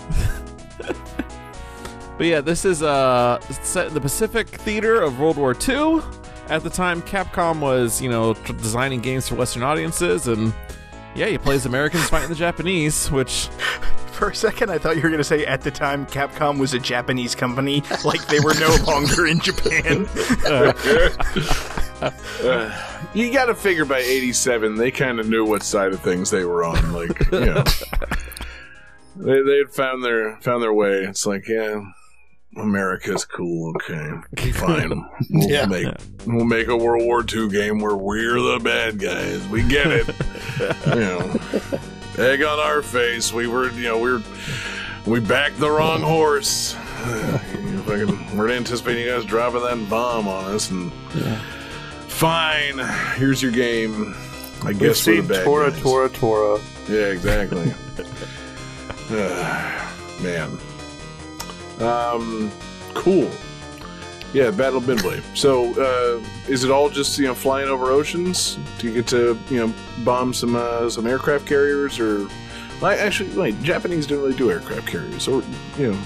But yeah, this is uh set in the Pacific theater of World War II. At the time, Capcom was, you know, tr- designing games for Western audiences, and yeah, he plays Americans fighting the Japanese, which *laughs* For a second, I thought you were going to say at the time Capcom was a Japanese company, like they were no *laughs* longer in Japan. *laughs* You got to figure by 87, they kind of knew what side of things they were on. Like, you know. *laughs* they, they had found their, found their way. It's like, yeah, America's cool. Okay. *laughs* Fine. We'll, Yeah. make, we'll make a World War II game where we're the bad guys. We get it. you know, egg on our face. We were, you know, we were, we backed the wrong horse. Fucking, we're anticipating you guys dropping that bomb on us, and fine, here's your game. I We've guess we're the Tora guys. Tora Tora. Yeah, exactly. Ah, *laughs* man. Um, cool. Yeah, Battle of Midway. So, uh, is it all just you know flying over oceans? Do you get to you know bomb some uh, some aircraft carriers or? I actually, wait, Japanese don't really do aircraft carriers, or you know,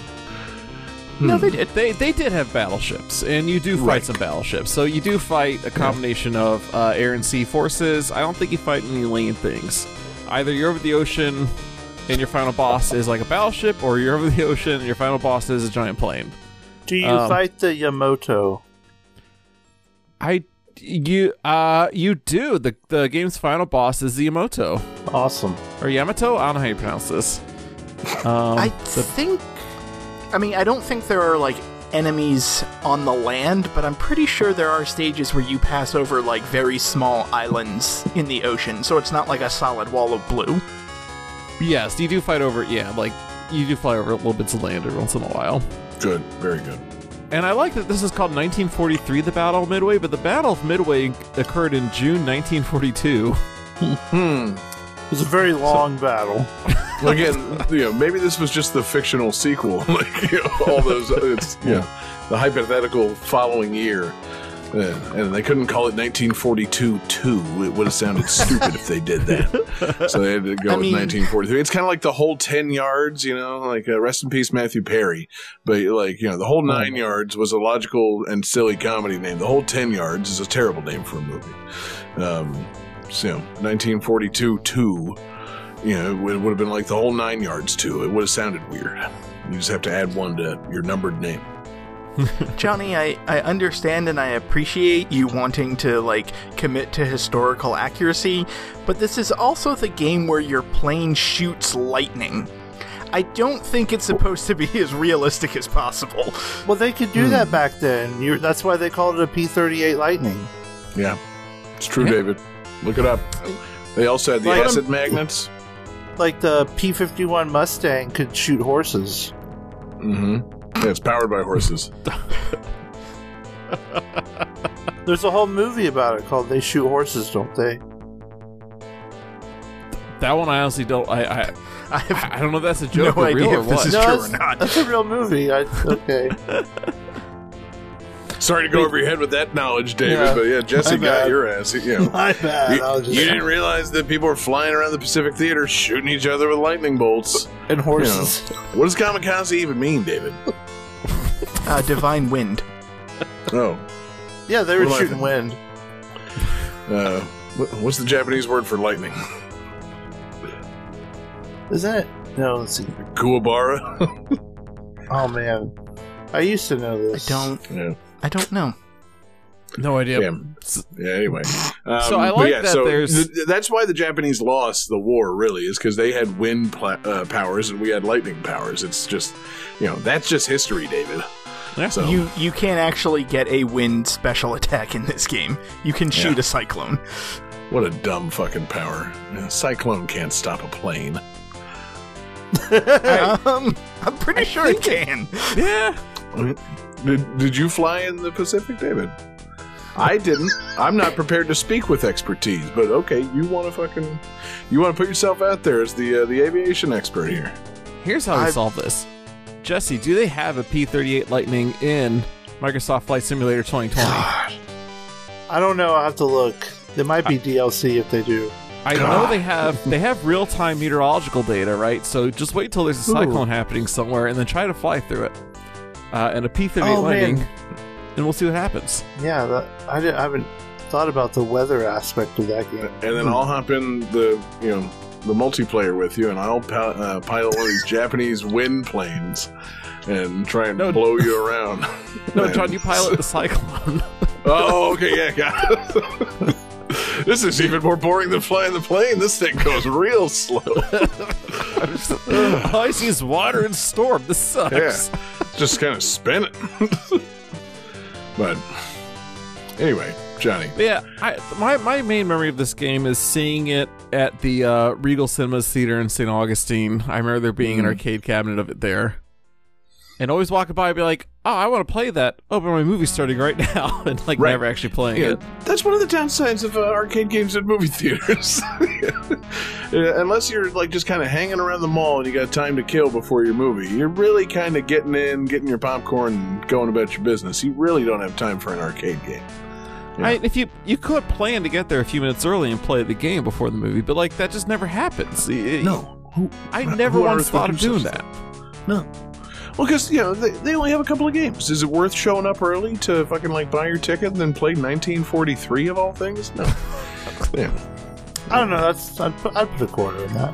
no, they did. They they did have battleships, and you do fight Right. some battleships. So you do fight a combination of uh, air and sea forces. I don't think you fight any land things. Either you're over the ocean, and your final boss is like a battleship, or you're over the *laughs* ocean, and your final boss is a giant plane. Do you Um, fight the Yamato? I you uh you do the the game's final boss is the Yamato Awesome. or Yamato. I don't know how you pronounce this. Um, I the- think. I mean, I don't think there are like enemies on the land, but I'm pretty sure there are stages where you pass over like very small islands in the ocean, so it's not like a solid wall of blue. yes, you do fight over. Yeah, like you do fly over little bits of land every once in a while. good, very good. And I like that this is called 1943, the Battle of Midway, but the Battle of Midway occurred in June 1942. Hmm. It was a very long battle. Again, you know, maybe this was just the fictional sequel, *laughs* like you know, all those. It's you know, the hypothetical following year, Yeah, and they couldn't call it 1942 two. It would have sounded stupid if they did that. So they had to go I with mean- 1943. It's kind of like the whole 10 yards, you know, like uh, rest in peace Matthew Perry. But like you know, the whole nine yards was a logical and silly comedy name. The whole 10 yards is a terrible name for a movie. Um, so you know, 1942 two you know, it would, would have been like the whole nine yards too. It would have sounded weird. You just have to add one to your numbered name. *laughs* Johnny, I, I understand and I appreciate you wanting to, like, commit to historical accuracy, but this is also the game where your plane shoots lightning. I don't think it's supposed to be *laughs* as realistic as possible. Well, they could do hmm. that back then. you that's why they called it a P-38 Lightning. Yeah, it's true, David. Look it up. They also had the Like- acid magnets. Like the P-51 Mustang could shoot horses. Mm-hmm. Yeah, it's powered by horses. *laughs* There's a whole movie about it called "They Shoot Horses, Don't They?" That one I honestly don't. I I, *laughs* I I don't know if that's a no joke or idea real or if this what. is No, true or not. that's a real movie. I, okay. *laughs* Sorry to go over your head with that knowledge, David, Yeah. but yeah, Jesse My got bad. your ass. You *laughs* know. My bad. You, I you didn't realize that people were flying around the Pacific Theater shooting each other with lightning bolts. and horses. What does kamikaze even mean, David? Uh, divine wind. Oh, Yeah, they were What shooting wind. uh, what's the Japanese word for lightning? Is that? No, let's see. Kuwabara? *laughs* Oh man, I used to know this. I don't. yeah. I don't know. No idea. Yeah. Yeah, anyway. Um, So I like yeah, that so there's- th- that's why the Japanese lost the war, really, is because they had wind pla- uh, powers and we had lightning powers. It's just, you know, that's just history, David. Yeah. So, You you can't actually get a wind special attack in this game. You can shoot Yeah. a cyclone. what a dumb fucking power. A cyclone can't stop a plane. *laughs* *laughs* um, I'm pretty sure it can. yeah. Did, did you fly in the Pacific, David? I didn't. I'm not prepared to speak with expertise, but okay, you want to fucking, you want to put yourself out there as the uh, the aviation expert here. Here's how we I- solve this. Jesse, do they have a P38 Lightning in Microsoft Flight Simulator 2020? *sighs* I don't know. I have to look. There might be DLC if they do. I know they have they have real time meteorological data, right? So just wait till there's a cyclone happening somewhere, and then try to fly through it. Uh, and a P38 Oh, Lightning, man. and we'll see what happens. Yeah, that, I, did, I haven't thought about the weather aspect of that game. And then I'll hop in the you know the multiplayer with you, and I'll pa- uh, pilot one of these Japanese wind planes and try and No. blow you around. *laughs* No, And- John, you pilot the cyclone. *laughs* Oh, okay, yeah, got it. *laughs* this is even more boring than flying the plane. This thing goes real slow. All I see is water and storm. This sucks. Yeah, just kind of spin it. *laughs* but anyway, Johnny. Yeah, I, my my main memory of this game is seeing it at the uh, Regal Cinemas Theater in St. Augustine. I remember there being an Mhm. arcade cabinet of it there, and always walking by and be like, "Oh, I want to play that." Oh, but my movie's starting right *laughs* now, *laughs* and like Right. never actually playing Yeah, it. that's one of the downsides of uh, arcade games at movie theaters. *laughs* Yeah, Unless you're like just kind of hanging around the mall and you got time to kill before your movie, you're really kind of getting in, getting your popcorn, and going about your business. You really don't have time for an arcade game. Yeah. I, if you you could plan to get there a few minutes early and play the game before the movie, but like that just never happens. It- who, I never on once thought of doing that. No. Well, because you know they, they only have a couple of games. Is it worth showing up early to fucking like buy your ticket and then play 1943 of all things? No. *laughs* yeah. I don't know. That's I'd put, I'd put a quarter in that.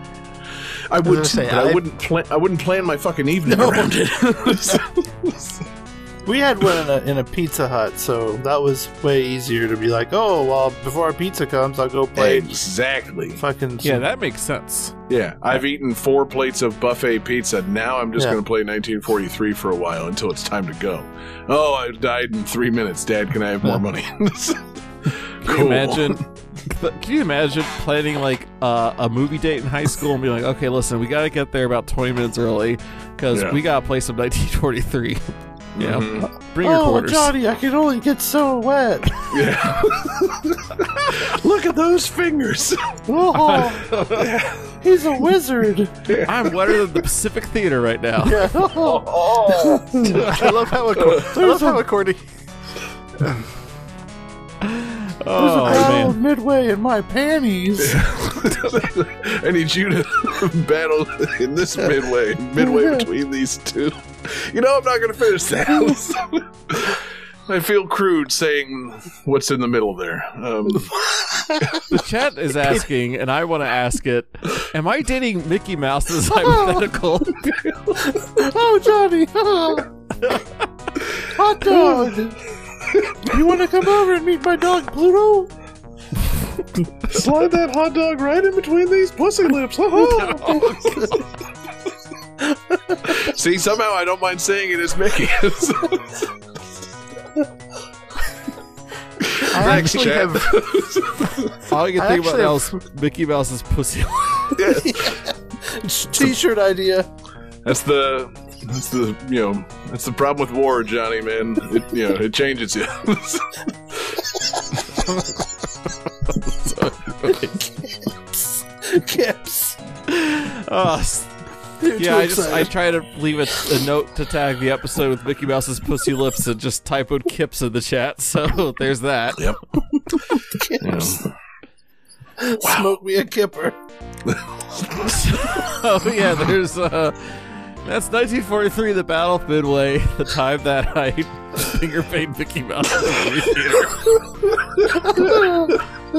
I would, too, say, but I, I- wouldn't plan. I wouldn't plan my fucking evening around it. *laughs* *laughs* We had one in a, in a Pizza Hut, so that was way easier to be like, oh, well, before our pizza comes, I'll go play exactly. fucking. Yeah, that makes sense. Yeah, I've eaten four plates of buffet pizza. Now I'm just Yeah. going to play 1943 for a while until it's time to go. Oh, I died in three minutes. Dad, can I have more money? *laughs* Can you imagine? *laughs* Can you imagine planning like uh, a movie date in high school and being like, okay, listen, we got to get there about 20 minutes early because Yeah. we got to play some 1943. You know, Mhm. bring your Oh, quarters. Johnny, I can only get so wet. *laughs* Yeah. *laughs* Look at those fingers. Oh, *laughs* he's a wizard. I'm wetter than the Pacific Theater right now. Yeah. oh. I love how acco- I love how according There's a Oh battle man, midway in my panties. I need you to battle in this midway, midway *laughs* between these two. You know, I'm not going to finish that. *laughs* I feel crude saying what's in the middle there. Um, *laughs* the chat is asking, and I want to ask it: Am I dating Mickey Mouse as hypothetical? oh, Johnny. Hot dog. You want to come over and meet my dog Pluto? Slide that hot dog right in between these pussy lips. *laughs* See, somehow I don't mind saying it as Mickey. I Thanks, actually chat. have All *laughs* I can I think about actually now is Mickey Mouse's pussy. *laughs* T-shirt idea. That's the That's the you know that's the problem with war, Johnny man. It, you know it changes you. Kips. Kips. *laughs* Oh, yeah, I just I try to leave a, a note to tag the episode with Mickey Mouse's pussy lips and just typoed kips in the chat. *laughs* So there's that. yep. Kips. Smoke me a kipper. *laughs* Oh yeah, there's uh that's 1943, the Battle of Midway, *laughs* the time that I *laughs* finger painted Mickey Mouse in the movie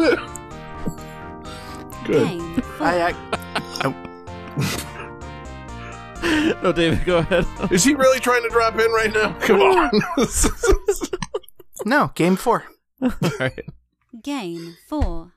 theater. Good. Game I, I No, David, go ahead. Is he really trying to drop in right now? Come on. *laughs* no game four. All right. Game 4.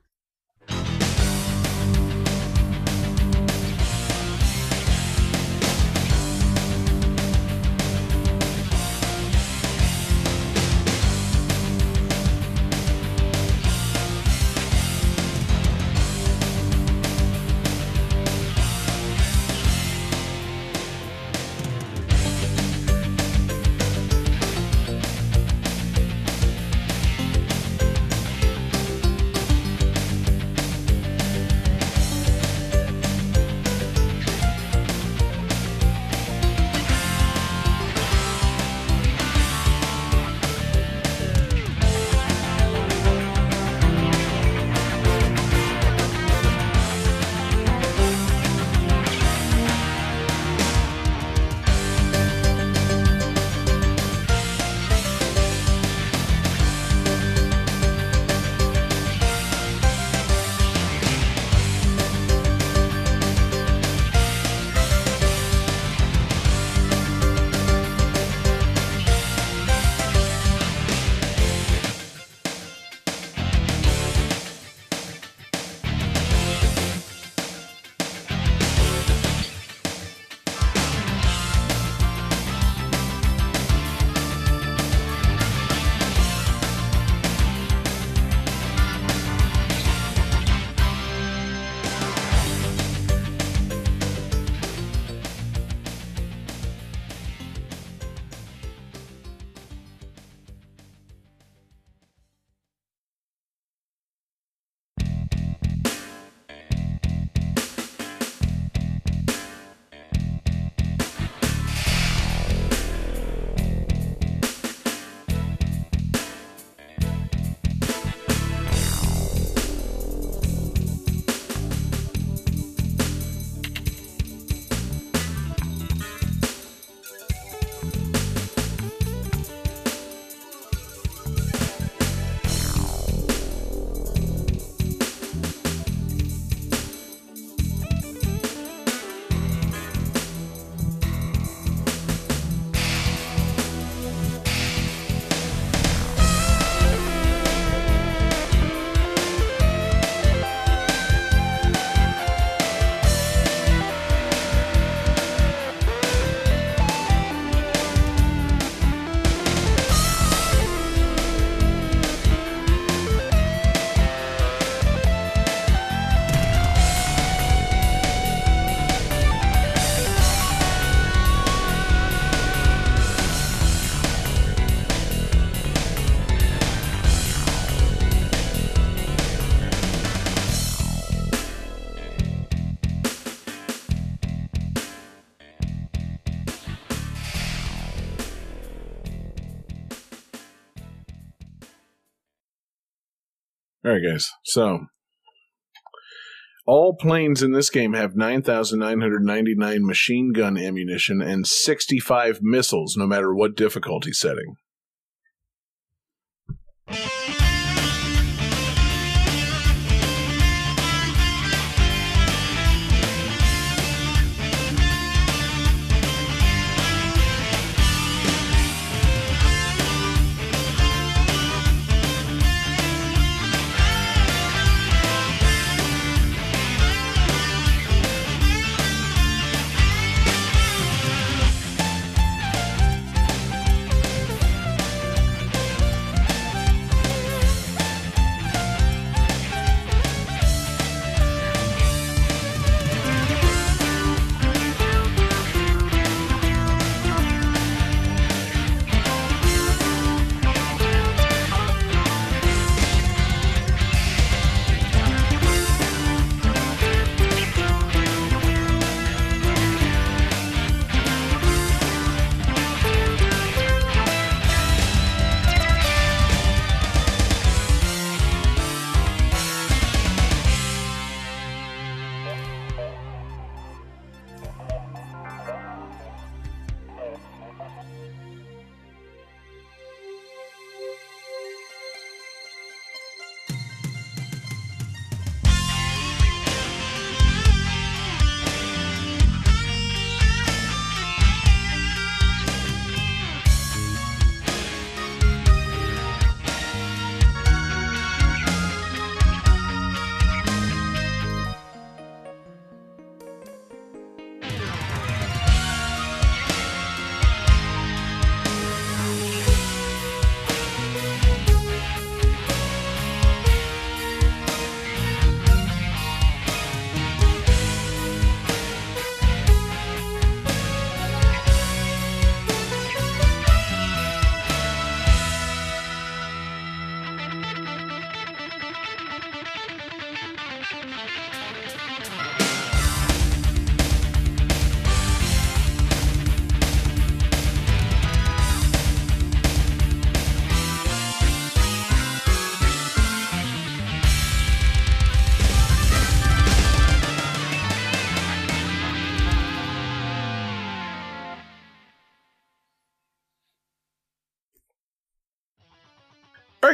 Right, guys. So, all planes in this game have 9,999 machine gun ammunition and 65 missiles, no matter what difficulty setting.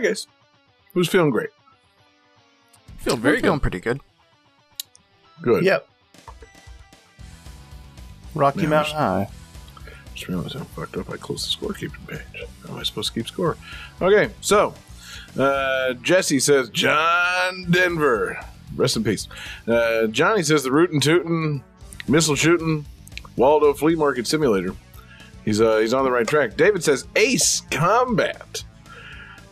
All right, guys. Who's feeling great? Feel We're very feeling good. pretty good. Good. Yep. Rocky Yeah, Mountain High. Just realized I'm fucked up. I closed the scorekeeping page. How am I supposed to keep score? Okay, so uh, Jesse says John Denver. Rest in peace. Uh, Johnny says the rootin' tootin' missile shooting Waldo Flea Market Simulator. He's uh, he's on the right track. David says Ace Combat.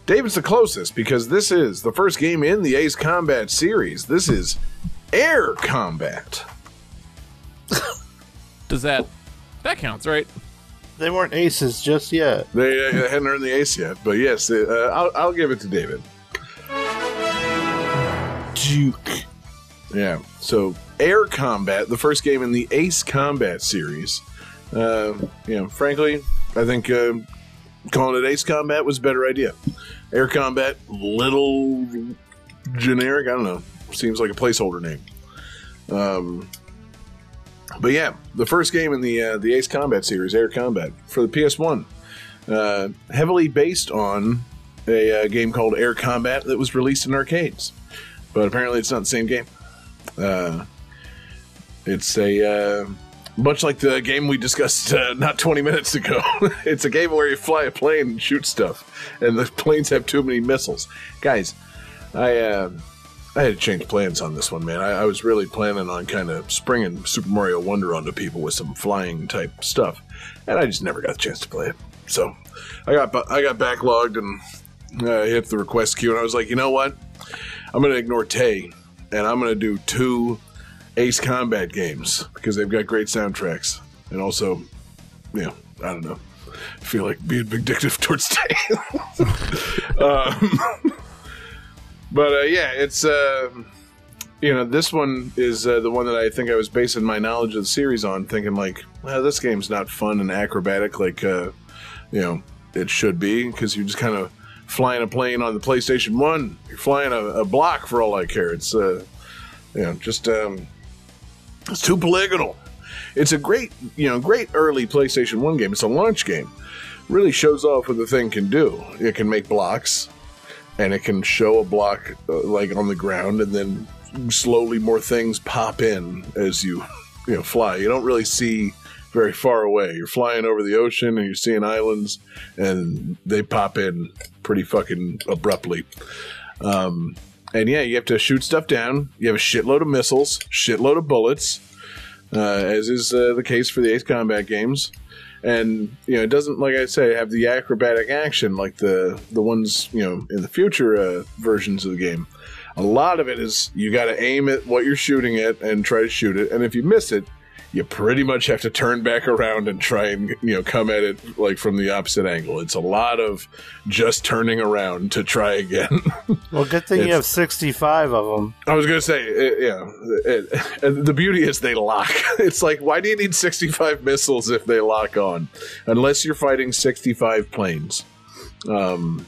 David's the closest because this is the first game in the Ace Combat series. This is Air Combat. *laughs* Does that that counts, right? They weren't aces just yet. They uh, hadn't earned the ace yet, but yes, uh, I'll, I'll give it to David. Duke. Yeah. So Air Combat, the first game in the Ace Combat series. Uh, you know, frankly, I think uh, calling it Ace Combat was a better idea. Air Combat, little generic. I don't know. Seems like a placeholder name. Um, but yeah, the first game in the uh, the Ace Combat series, Air Combat, for the PS1, uh, heavily based on a uh, game called Air Combat that was released in arcades. But apparently, it's not the same game. Uh, it's a uh, much like the game we discussed uh, not 20 minutes ago. *laughs* it's a game where you fly a plane and shoot stuff, and the planes have too many missiles. Guys, I uh, I had to change plans on this one, man. I, I was really planning on kind of springing Super Mario Wonder onto people with some flying type stuff, and I just never got the chance to play it. So I got I got backlogged and uh, hit the request queue, and I was like, you know what? I'm to ignore Tay, and I'm to do two Ace Combat games because they've got great soundtracks, and also, you know, I don't know, I feel like being vindictive *laughs* towards Tay. *laughs* um, *laughs* but uh, yeah, it's uh, you know this one is uh, the one that I think I was basing my knowledge of the series on, thinking like, well, this game's not fun and acrobatic like uh, you know it should be because you're just kind of flying a plane on the PlayStation One. You're flying a, a block for all I care. It's uh, you know just um, it's too polygonal. It's a great you know great early PlayStation One game. It's a launch game. Really shows off what the thing can do. It can make blocks and it can show a block uh, like on the ground and then slowly more things pop in as you *laughs* you know fly you don't really see very far away you're flying over the ocean and you're seeing islands and they pop in pretty fucking abruptly um, and yeah you have to shoot stuff down. You have a shitload of missiles shitload of bullets uh, as is uh, the case for the ace combat games. And you know it doesn't like i say have the acrobatic action like the the ones you know in the future uh, versions of the game. A lot of it is you got to aim at what you're shooting at and try to shoot it. And if you miss it you pretty much have to turn back around and try and you know come at it like from the opposite angle it's a lot of just turning around to try again *laughs* Well, good thing you have 65 of them. I was gonna say, it, yeah. It, and the beauty is they lock. *laughs* It's like, why do you need sixty-five missiles if they lock on? Unless you're fighting sixty-five planes. Um,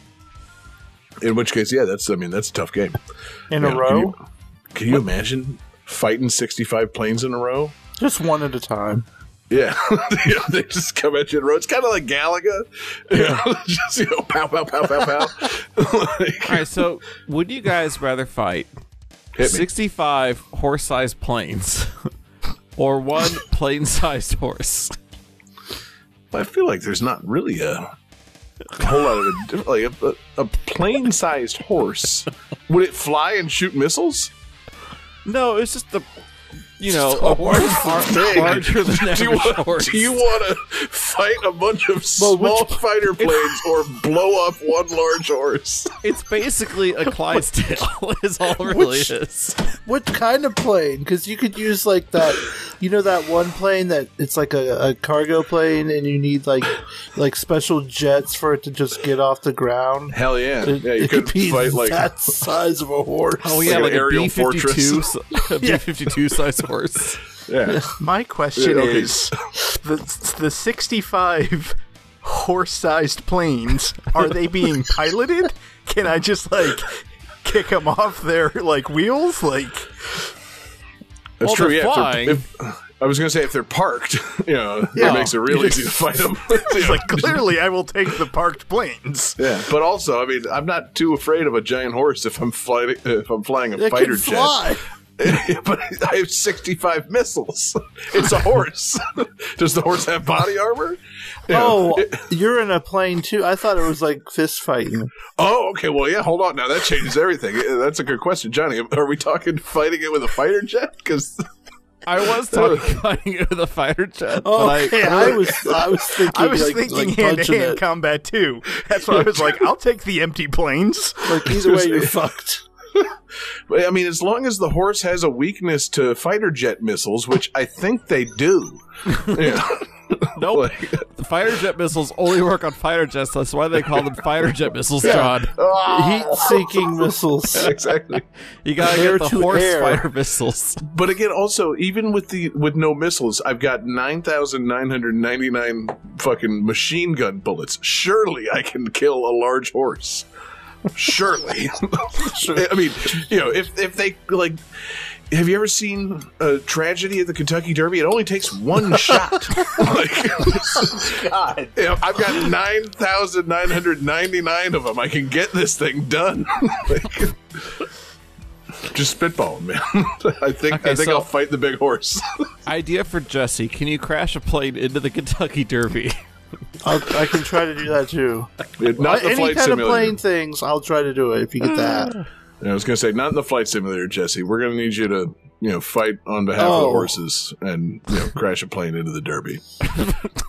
in which case, yeah, that's. I mean, that's a tough game. In You a know, row? Can you, can you imagine fighting sixty-five planes in a row? Just one at a time. Yeah, *laughs* You know, they just come at you in a row. It's kind of like Galaga. You know, *laughs* just you know, pow, pow, pow, pow, pow. *laughs* Like, All right, so would you guys rather fight 65 horse-sized planes or one plane-sized horse? I feel like there's not really a, a whole lot of a diff- like a, a, a plane-sized horse. Would it fly and shoot missiles? No, it's just the you know So a horse large larger than Do you, want, do you want to fight a bunch of small fighter planes or blow up one large horse? It's basically a Clydesdale. *laughs* *laughs* is all it really Which- is. What kind of plane? Because you could use like that, you know, that one plane that it's like a, a cargo plane, and you need like like special jets for it to just get off the ground. Hell yeah! It, yeah, you could could be fight like that size of a horse. Oh yeah, an like, a aerial B fifty two, fortress. *laughs* a B fifty two size horse. *laughs* yeah. My question okay. is the the 65 horse-sized planes are they being *laughs* piloted? Can I just like kick them off their like wheels like That's Well, true. Yeah, if flying. they're, if, I was going to say if they're parked, *laughs* you know, Yeah. it makes it real easy to fight them. It's like clearly I will take the parked planes. yeah, but also, I mean, I'm not too afraid of a giant horse if I'm flying if I'm flying a It fighter can fly. jet. *laughs* but I have 65 missiles. *laughs* It's a horse. *laughs* Does the horse have body armor? You Oh, it- you're in a plane too. I thought it was like fist fighting. oh, okay. Well, yeah. Hold on. Now that changes everything. That's a good question, Johnny. Are we talking fighting it with a fighter jet? Because I was talking fighting it with a fighter jet. Oh, but I, okay. I was, I was thinking, I was like, thinking like hand to hand it. combat too. That's why I was like, I'll take the empty planes. Like either way, you're fucked. I mean, as long as the horse has a weakness to fighter jet missiles, which I think they do. *laughs* Yeah. nope. Like- the fighter jet missiles only work on fighter jets. That's why they call them fighter jet missiles, John. *laughs* Heat-seeking missiles. *laughs* exactly. You gotta Air get the horse air. fighter missiles. But again, also even with the with no missiles, I've got nine thousand nine hundred ninety nine fucking machine gun bullets. Surely I can kill a large horse. Surely. *laughs* I mean, you know, if if they like. Have you ever seen a tragedy at the Kentucky Derby? It only takes one *laughs* shot. like, God. *laughs* you know, I've got nine thousand nine hundred ninety nine of them. I can get this thing done. Like, just spitballing, man. I think Okay, I think so- I'll fight the big horse. Idea for Jesse: Can you crash a plane into the Kentucky Derby? I'll, I can try to do that too. not the Any kind simulator. of plane things, I'll try to do it if you get that. I was going to say not in the flight simulator, Jesse. We're going to need you to you know fight on behalf of the Oh. horses and you know crash a plane into the Derby.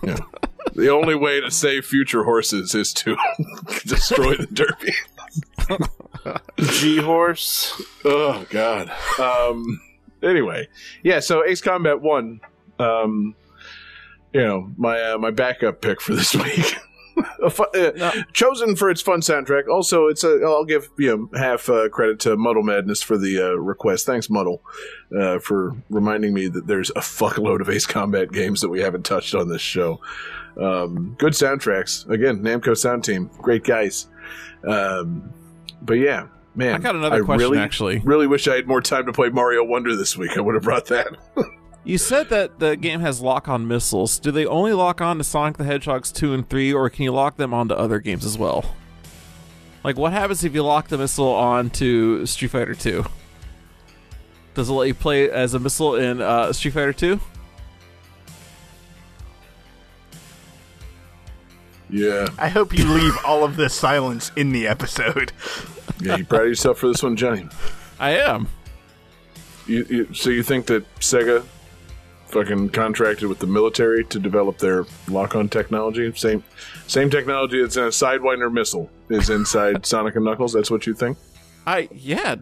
Yeah. The only way to save future horses is to *laughs* destroy the Derby. G horse. Oh God. Um. Anyway, yeah. So Ace Combat One. Um. You know my uh, my backup pick for this *laughs* week. A fu- uh, Chosen for its fun soundtrack. Also, it's a. I'll give you know, half uh, credit to Muddle Madness for the uh, request. Thanks, Muddle, uh, for reminding me that there's a fuckload of Ace Combat games that we haven't touched on this show. Um, good soundtracks. Again, Namco Sound Team, great guys. Um, but yeah, man, I got another question, really, actually. Really wish I had more time to play Mario Wonder this week. I would have brought that. *laughs* You said that the game has lock-on missiles. Do they only lock on to Sonic the Hedgehogs two and three, or can you lock them onto other games as well? Like, what happens if you lock the missile onto Street Fighter two? Does it let you play as a missile in uh, Street Fighter two? yeah, I hope you leave all of this silence in the episode. *laughs* yeah. You proud of yourself for this one, Johnny? I am. You, you, so you think that Sega fucking contracted with the military to develop their lock-on technology? Same, same technology that's in a Sidewinder missile is inside *laughs* Sonic and Knuckles. That's what you think? I yeah.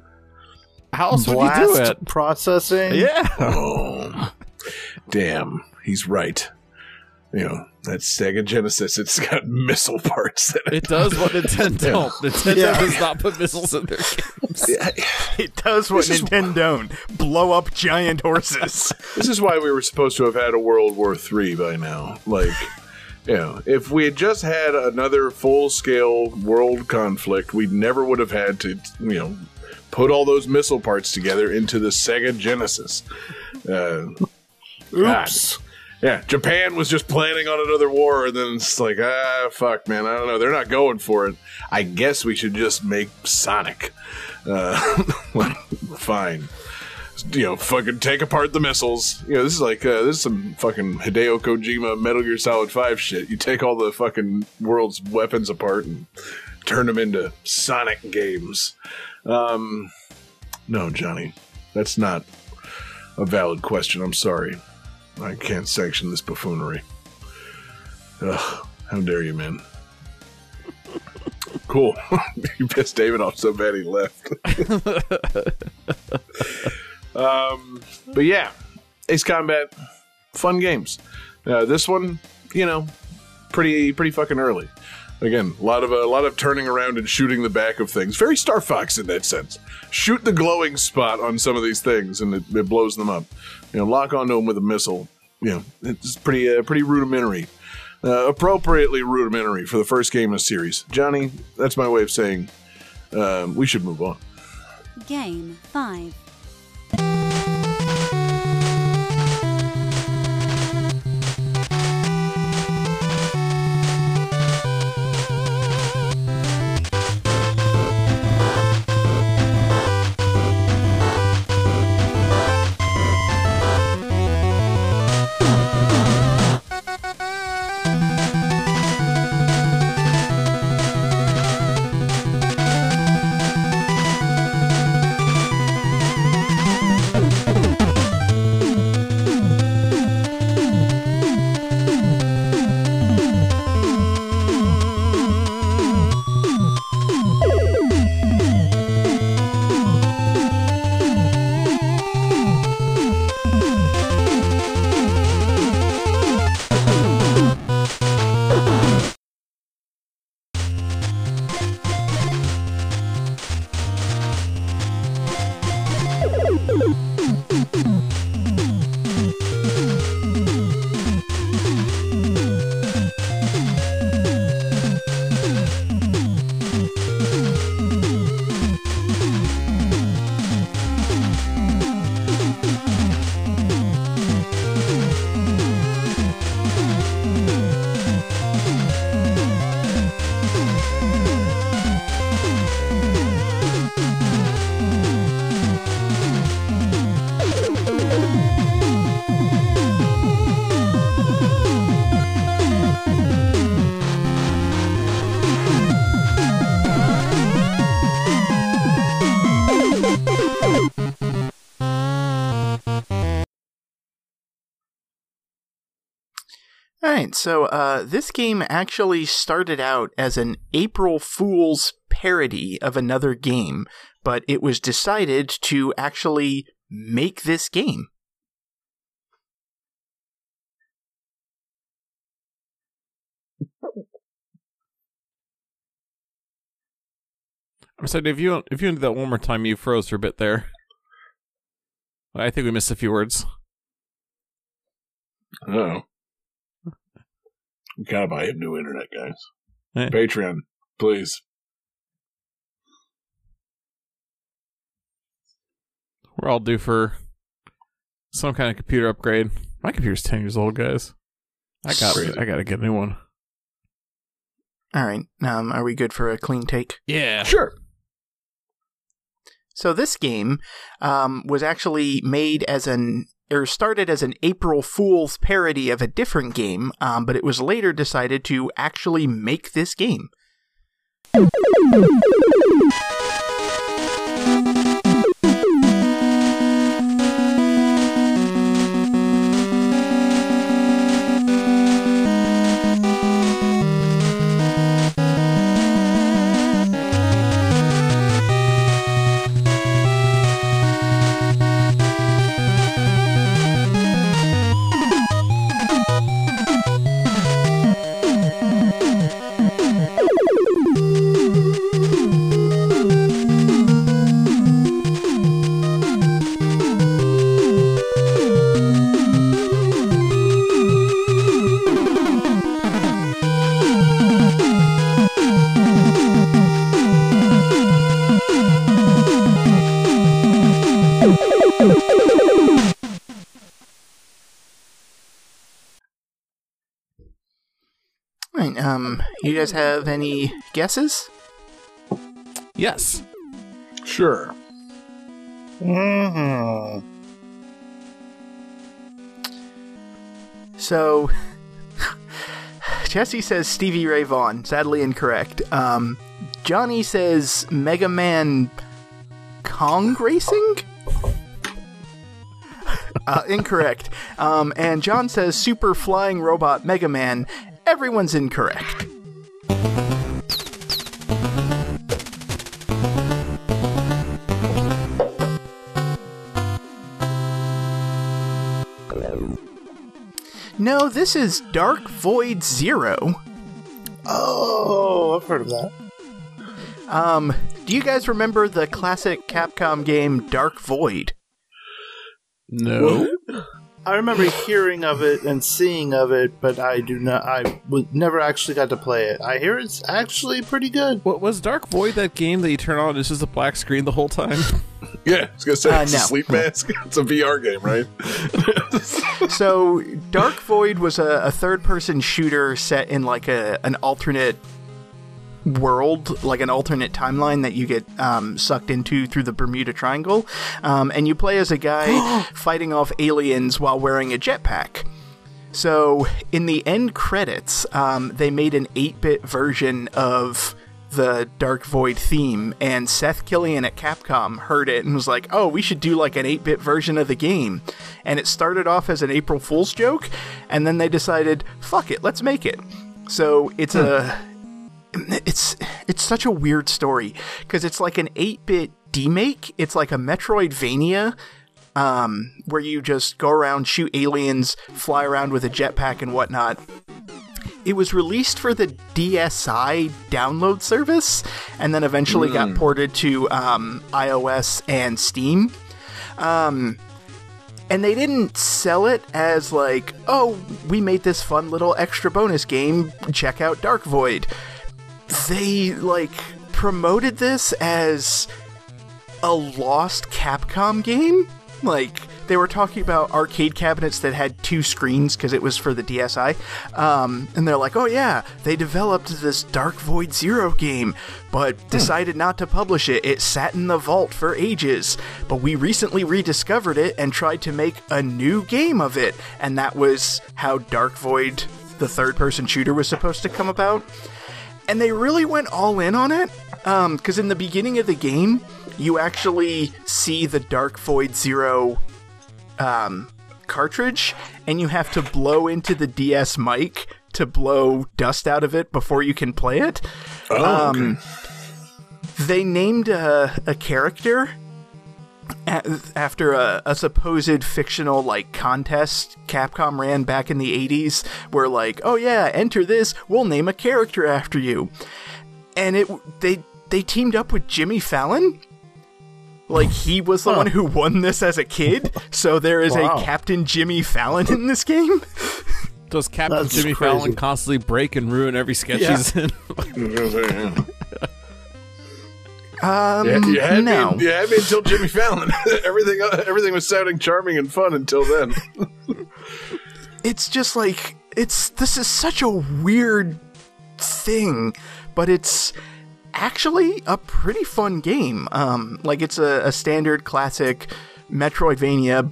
How else would you do it? processing. Yeah. Oh, damn, he's right. You know that Sega Genesis. It's got *laughs* missile parts. That It It does what *laughs* Nintendo don't. Nintendo Yeah. does not put missiles in their *laughs* games. It does what This is- Nintendo don't blow up giant horses. This is why we were supposed to have had a World War III by now. Like, you know, if we had just had another full scale world conflict, we never would have had to, you know, put all those missile parts together into the Sega Genesis. Uh, Oops. Yeah, Japan was just planning on another war, and then it's like, ah, fuck, man, I don't know. They're not going for it. I guess we should just make Sonic. Uh, *laughs* fine. You know, fucking take apart the missiles. You know, this is like uh, this is some fucking Hideo Kojima Metal Gear Solid Five shit. You take all the fucking world's weapons apart and turn them into Sonic games. Um, no, Johnny, that's not a valid question. I'm sorry. I can't sanction this buffoonery. Ugh, how dare you, man? *laughs* Cool. *laughs* you pissed David off so bad he left. *laughs* um, but yeah, Ace Combat, fun games. Uh, this one, you know, pretty pretty fucking early. Again, a lot of a lot of turning around and shooting the back of things. Very Star Fox in that sense. Shoot the glowing spot on some of these things, and it, it blows them up. You know, lock onto them with a missile. You know, it's pretty uh, pretty rudimentary. Uh, appropriately rudimentary for the first game in the series. Johnny, that's my way of saying um, we should move on. Game 5. Right, so uh, this game actually started out as an April Fool's parody of another game, but it was decided to actually make this game. I'm sorry, if you if you do that one more time, you froze for a bit there. I think we missed a few words. Oh. We gotta buy him new internet, guys. Patreon, please. We're all due for some kind of computer upgrade. My computer's ten years old, guys. I got Crazy. I gotta get a new one. All right, um, are we good for a clean take? Yeah. Sure. So this game um, was actually made as an or started as an April Fool's parody of a different game, um, but it was later decided to actually make this game. You guys have any guesses? Yes. Sure. hmm So, *laughs* Jesse says Stevie Ray Vaughan. Sadly incorrect. Um, Johnny says Mega Man Kong Racing? *laughs* Uh, incorrect. Um, and John says Super Flying Robot Mega Man. Everyone's incorrect. No, this is Dark Void Zero. Oh, I've heard of that. Um, do you guys remember the classic Capcom game Dark Void? No. I remember hearing of it and seeing of it, but I do not. I w- never actually got to play it. I hear it's actually pretty good. What was Dark Void that game that you turn on and it's just a black screen the whole time? *laughs* Yeah, I was gonna say Uh, it's a sleep mask. *laughs* It's a VR game, right? *laughs* So, Dark Void was a, a third-person shooter set in like a an alternate world, like an alternate timeline that you get um, sucked into through the Bermuda Triangle, um, and you play as a guy *gasps* fighting off aliens while wearing a jetpack. So, in the end credits, um, they made an 8 bit version of the Dark Void theme, and Seth Killian at Capcom heard it and was like, oh, we should do like an 8 bit version of the game. And it started off as an April Fool's joke, and then they decided, fuck it, let's make it. So, it's a. It's it's such a weird story because it's like an 8-bit demake. It's like a Metroidvania um, where you just go around, shoot aliens, fly around with a jetpack and whatnot. It was released for the DSi download service, and then eventually got ported to um, iOS and Steam. Um, and they didn't sell it as like, oh, we made this fun little extra bonus game. Check out Dark Void. They like promoted this as a lost Capcom game. Like they were talking about arcade cabinets that had two screens because it was for the DSi, um, and they're like, "Oh yeah, they developed this Dark Void Zero game, but decided not to publish it. It sat in the vault for ages, but we recently rediscovered it and tried to make a new game of it, and that was how Dark Void, the third-person shooter, was supposed to come about." And they really went all in on it, because in the beginning of the game, you actually see the Dark Void Zero um, cartridge, and you have to blow into the DS mic to blow dust out of it before you can play it. Oh, okay. Um, They named a, a character a- after a, a supposed fictional like contest Capcom ran back in the 80s where like oh yeah enter this we'll name a character after you and it they they teamed up with Jimmy Fallon like he was the one who won this as a kid so there is Wow. a Captain Jimmy Fallon in this game Does Captain That's Jimmy crazy. Fallon constantly break and ruin every sketch Yeah. he's in? *laughs* um Yeah, you had no me. You had me until Jimmy Fallon. *laughs* everything, everything was sounding charming and fun until then. *laughs* it's just like it's this is such a weird thing but it's actually a pretty fun game. Um like it's a, a standard classic metroidvania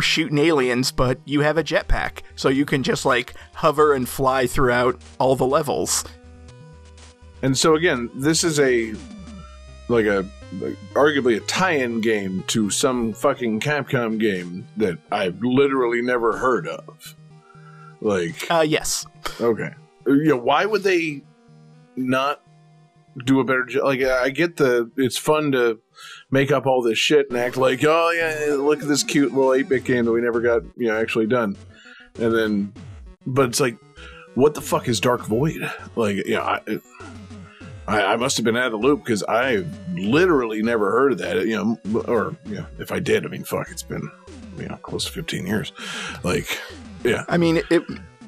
shooting aliens but you have a jetpack so you can just like hover and fly throughout all the levels. And so again, this is a like a like, arguably a tie-in game to some fucking Capcom game that I've literally never heard of. Like, uh yes. okay, you know, why would they not do a better job? Like, I get the it's fun to make up all this shit and act like, oh yeah, look at this cute little eight-bit game that we never got you know actually done, and then, but it's like, what the fuck is Dark Void? Like, you know, I, I, I must have been out of the loop because I literally never heard of that. You know, or you know, if I did, I mean, fuck, it's been you know close to fifteen years. Like, yeah, I mean, it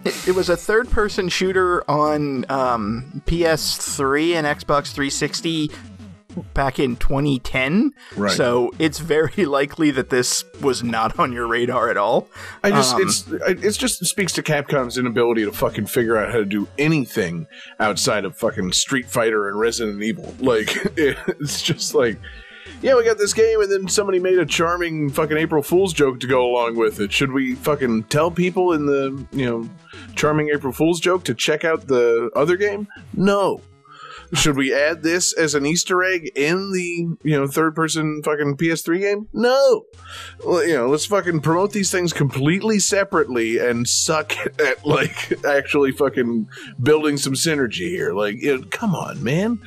it, it was a third person shooter on um, PS3 and Xbox 360 back in 2010. Right. So it's very *laughs* likely that this was not on your radar at all. I just Um, it's it's just speaks to Capcom's inability to fucking figure out how to do anything outside of fucking Street Fighter and Resident Evil. Like *laughs* it's just like. Yeah, we got this game, and then somebody made a charming fucking April Fool's joke to go along with it. Should we fucking tell people in the, you know, charming April Fool's joke to check out the other game? No. Should we add this as an Easter egg in the, you know, third person fucking PS3 game? No. Well, you know, let's fucking promote these things completely separately and suck *laughs* at like actually fucking building some synergy here. Like, you know, come on, man.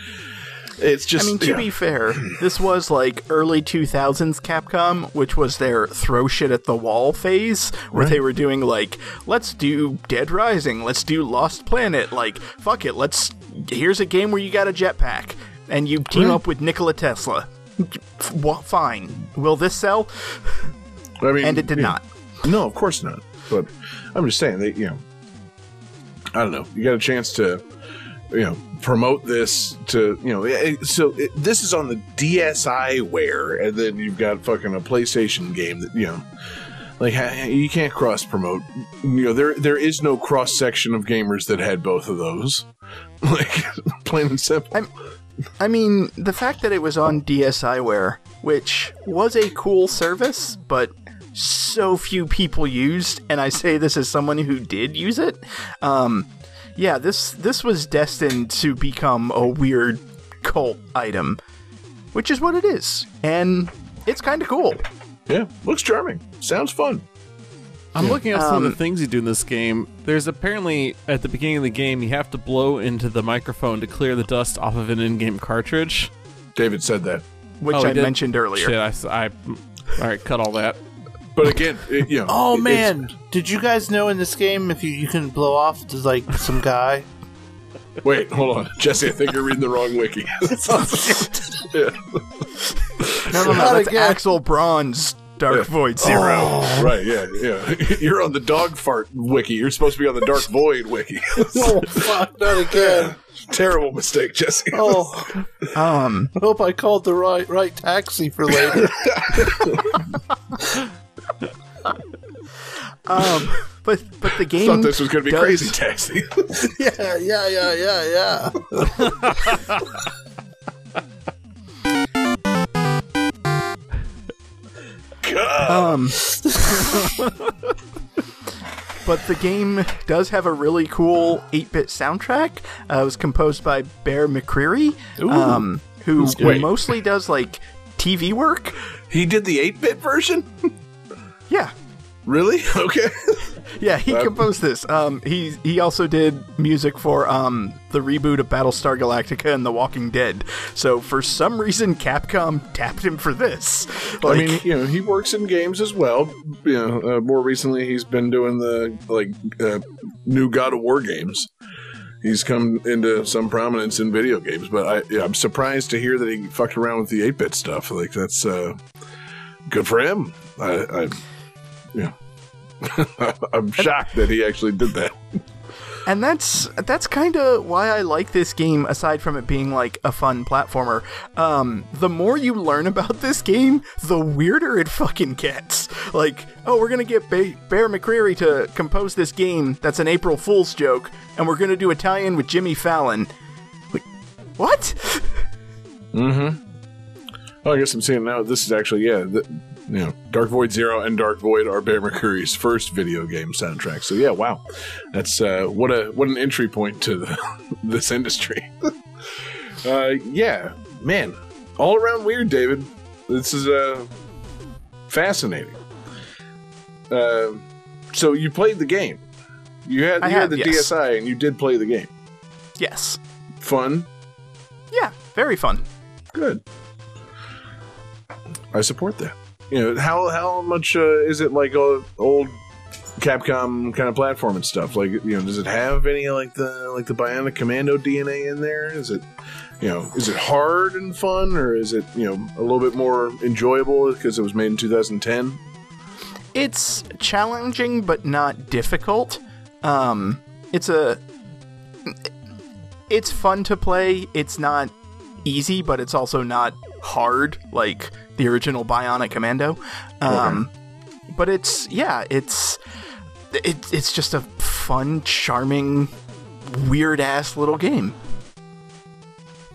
It's just I mean, to yeah. be fair, this was like early 2000s Capcom, which was their throw shit at the wall phase, where they were doing like, let's do Dead Rising, let's do Lost Planet, like, fuck it, let's. Here's a game where you got a jetpack, and you team Right. up with Nikola Tesla. Fine. Will this sell? I mean, And it did yeah. not. No, of course not. But I'm just saying that you know, I don't know. You got a chance to, you know, promote this to you know. it- So it, this is on the DSiWare, and then you've got fucking a PlayStation game that you know. Like you can't cross promote. You know there there is no cross section of gamers that had both of those. *laughs* Like *laughs* plain and simple. I mean, the fact that it was on DSiWare, which was a cool service, but so few people used, and I say this as someone who did use it. Um, yeah, this this was destined to become a weird cult item, which is what it is, and it's kind of cool. Yeah, looks charming. Sounds fun. I'm looking at some of Um, the things you do in this game. There's apparently at the beginning of the game you have to blow into the microphone to clear the dust off of an in-game cartridge. David said that. Which Oh, I did? mentioned earlier. Shit, I, s- I- all right, cut all that. But again, it, you know. Oh it- man, did you guys know in this game if you, you can blow off to like some guy? Wait, hold on, Jesse. I think you're reading the wrong wiki. *laughs* Yeah. *laughs* No, no, no, Not that's again. Axel Braun's Dark Void Zero. Oh, right, yeah, yeah. *laughs* You're on the dog fart wiki. You're supposed to be on the Dark Void wiki. oh fuck! Not again. Terrible mistake, Jesse. Oh, Um, I hope I called the right right taxi for later. Um, but but the *laughs* game Thought this was going to be does- crazy taxi. *laughs* yeah, yeah, yeah, yeah, yeah. Um, *laughs* but the game does have a really cool 8-bit soundtrack. Uh, it was composed by Bear McCreary, um, who Wait. mostly does like TV work. he did the 8-bit version? Yeah, Really? *laughs* Okay. yeah, he composed this. Um, he he also did music for um the reboot of Battlestar Galactica and The Walking Dead. So for some reason, Capcom tapped him for this. I mean, you know, he works in games as well. You know, uh, more recently, he's been doing the like uh, new God of War games. He's come into some prominence in video games, but I, yeah, I'm surprised to hear that he fucked around with the 8-bit stuff. Like that's uh, good for him. I, I yeah, *laughs* I'm shocked that he actually did that. And that's that's kind of why I like this game. Aside from it being like a fun platformer, um, the more you learn about this game, the weirder it fucking gets. Like, oh, we're gonna get ba- Bear McCreary to compose this game that's an April Fool's joke, and we're gonna do Italian with Jimmy Fallon. Wait, what? Mm-hmm. Oh, I guess I'm seeing now. This is actually yeah, the, you know, Dark Void Zero and Dark Void are Bear McCreary's first video game soundtrack. So yeah, wow, that's uh, what a what an entry point to the, *laughs* this industry. *laughs* uh, yeah, man, all around weird, David. This is uh, fascinating. Uh, so you played the game. You had I you had have, the yes. DSi and you did play the game. Yes. Fun, Yeah, very fun. Good. I support that. You know how how much uh, is it like old Capcom kind of platform and stuff? Like you know, does it have any like the like the Bionic Commando DNA in there? Is it you know is it hard and fun or is it you know a little bit more enjoyable because it was made in 2010? It's challenging but not difficult. Um, it's a it's fun to play. It's not easy, but it's also not hard like the original Bionic Commando. Um, but it's yeah, it's it, it's just a fun, charming, weird ass little game.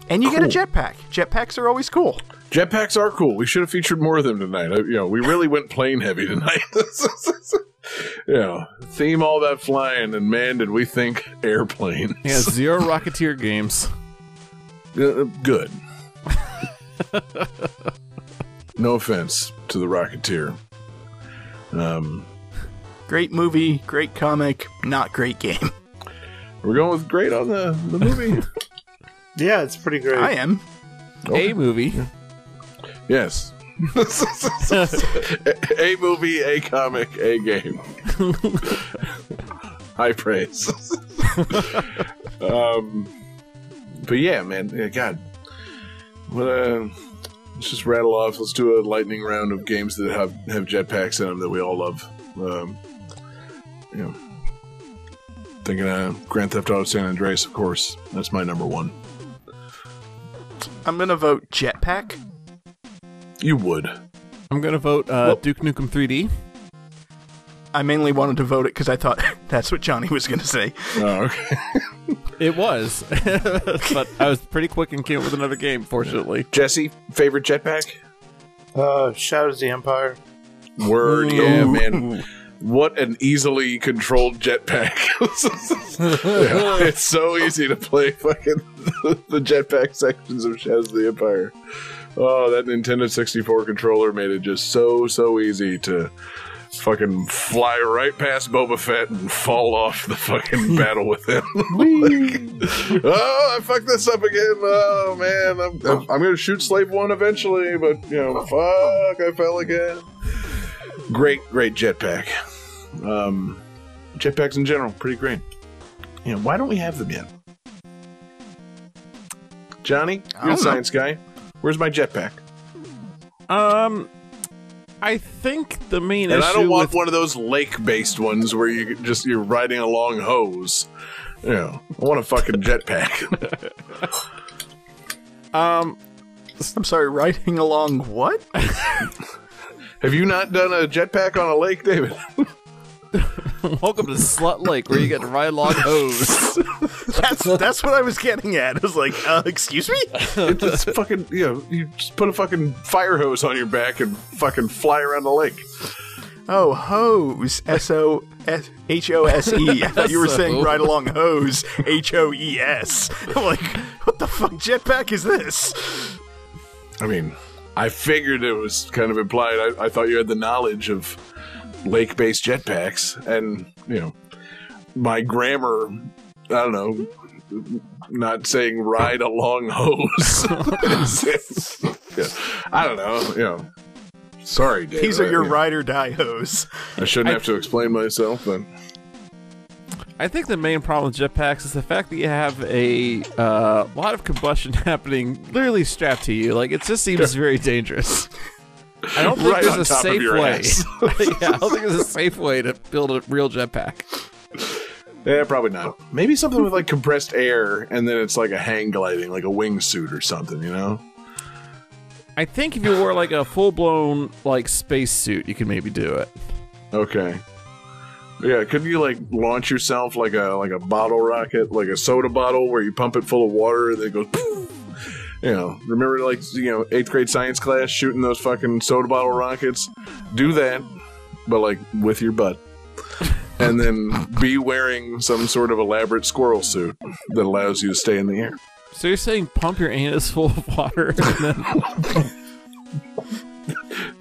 And you get a jetpack. Jetpacks are always cool. Jetpacks are cool. We should have featured more of them tonight. Uh, You know, we really went plane heavy tonight. *laughs* you know, theme all that flying, and man, did we think airplanes. Yeah, *laughs* zero Rocketeer games. Uh, good. *laughs* no offense to the Rocketeer. Um, Great movie, great comic, not great game. *laughs* we're going with great on the, the movie. *laughs* Yeah, it's pretty great. I am. A movie. yes. *laughs* a, a movie, a comic, a game. High praise. um, but yeah, man, yeah, God, what uh, let's just rattle off. Let's do a lightning round of games that have have jetpacks in them that we all love. Um, you know, thinking of Grand Theft Auto San Andreas, of course. That's my number one. I'm gonna vote Jetpack. You would. I'm gonna vote uh, Well- Duke Nukem 3D. I mainly wanted to vote it because I thought *laughs* that's what Johnny was gonna say. Oh, okay. *laughs* It was, *laughs* but I was pretty quick and came up with another game. Fortunately, Jesse, favorite jetpack? Uh, Shadows of the Empire. Word, Ooh. yeah, man. What an easily controlled jetpack. Yeah, it's so easy to play fucking the jetpack sections of Shadows of the Empire. Oh, that Nintendo 64 controller made it just so, so easy to fucking fly right past Boba Fett and fall off the fucking *laughs* battle with him. Like, *laughs* oh, I fucked this up again. Oh, man. I'm, I'm, I'm going to shoot Slave 1 eventually, but, you know, fuck, I fell again. Great, great jetpack. Um, jetpacks in general, pretty great. You know, why don't we have them yet? Johnny, I you're a don't know. science guy. Where's my jetpack? um, I think the main And issue I don't want with one of those lake-based ones where you just you're riding a long hose. You know, I want a fucking jetpack. *laughs* um I'm sorry, riding along what? Have you not done a jetpack on a lake, David? *laughs* *laughs* welcome to Slut Lake where you get to ride along hose. *laughs* That's that's what I was getting at. I was like, uh, excuse me? It's just fucking, you know, you just put a fucking fire hose on your back and fucking fly around the lake. Oh, hose. S O S H O S E. I thought you were saying ride along hose. H O E S. I'm like, what the fuck jetpack is this? I mean, I figured it was kind of implied. I, I thought you had the knowledge of lake-based jetpacks, and you know, my grammar. I don't know. Not saying ride along hose. *laughs* *laughs* Yeah. I don't know. You know. Sorry, Dave. These are your you know, ride or die hose. I shouldn't have to explain myself, but I think the main problem with jetpacks is the fact that you have a uh, lot of combustion *laughs* happening literally strapped to you. Like it just seems very dangerous. I don't think Right there's a safe way. *laughs* yeah, I don't think there's a safe way to build a real jetpack. yeah, probably not. Maybe something with like compressed air, and then it's like a hang gliding, like a wingsuit or something. You know? I think if you wore like a full blown like space suit, you could maybe do it. Okay. Yeah, could you like launch yourself like a like a bottle rocket, like a soda bottle where you pump it full of water and then it goes poof? *laughs* You know, remember like you know, eighth grade science class shooting those fucking soda bottle rockets? Do that, but like with your butt. And then be wearing some sort of elaborate squirrel suit that allows you to stay in the air. So you're saying pump your anus full of water and then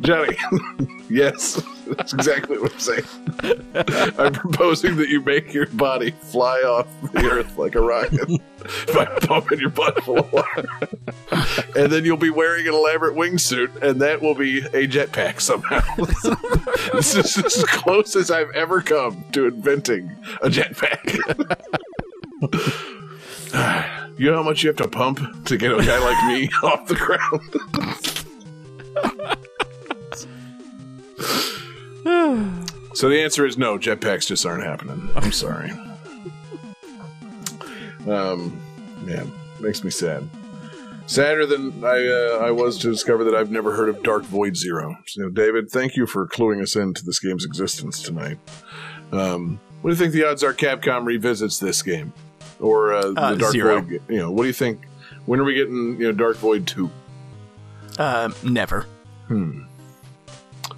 Johnny, *laughs* yes, that's exactly what I'm saying. I'm proposing that you make your body fly off the earth like a rocket *laughs* by pumping your butt full of water. and then you'll be wearing an elaborate wingsuit, and that will be a jetpack somehow. *laughs* this is as close as I've ever come to inventing a jetpack. *sighs* you know how much you have to pump to get a guy like me *laughs* off the ground? *sighs* So the answer is no. Jetpacks just aren't happening. I'm sorry. Um, man, makes me sad. Sadder than I uh, I was to discover that I've never heard of Dark Void Zero. So, David, thank you for cluing us into this game's existence tonight. Um, what do you think the odds are Capcom revisits this game or uh, Uh, the Dark zero. Void? You know, what do you think? When are we getting you know Dark Void two? Uh, never. Hmm.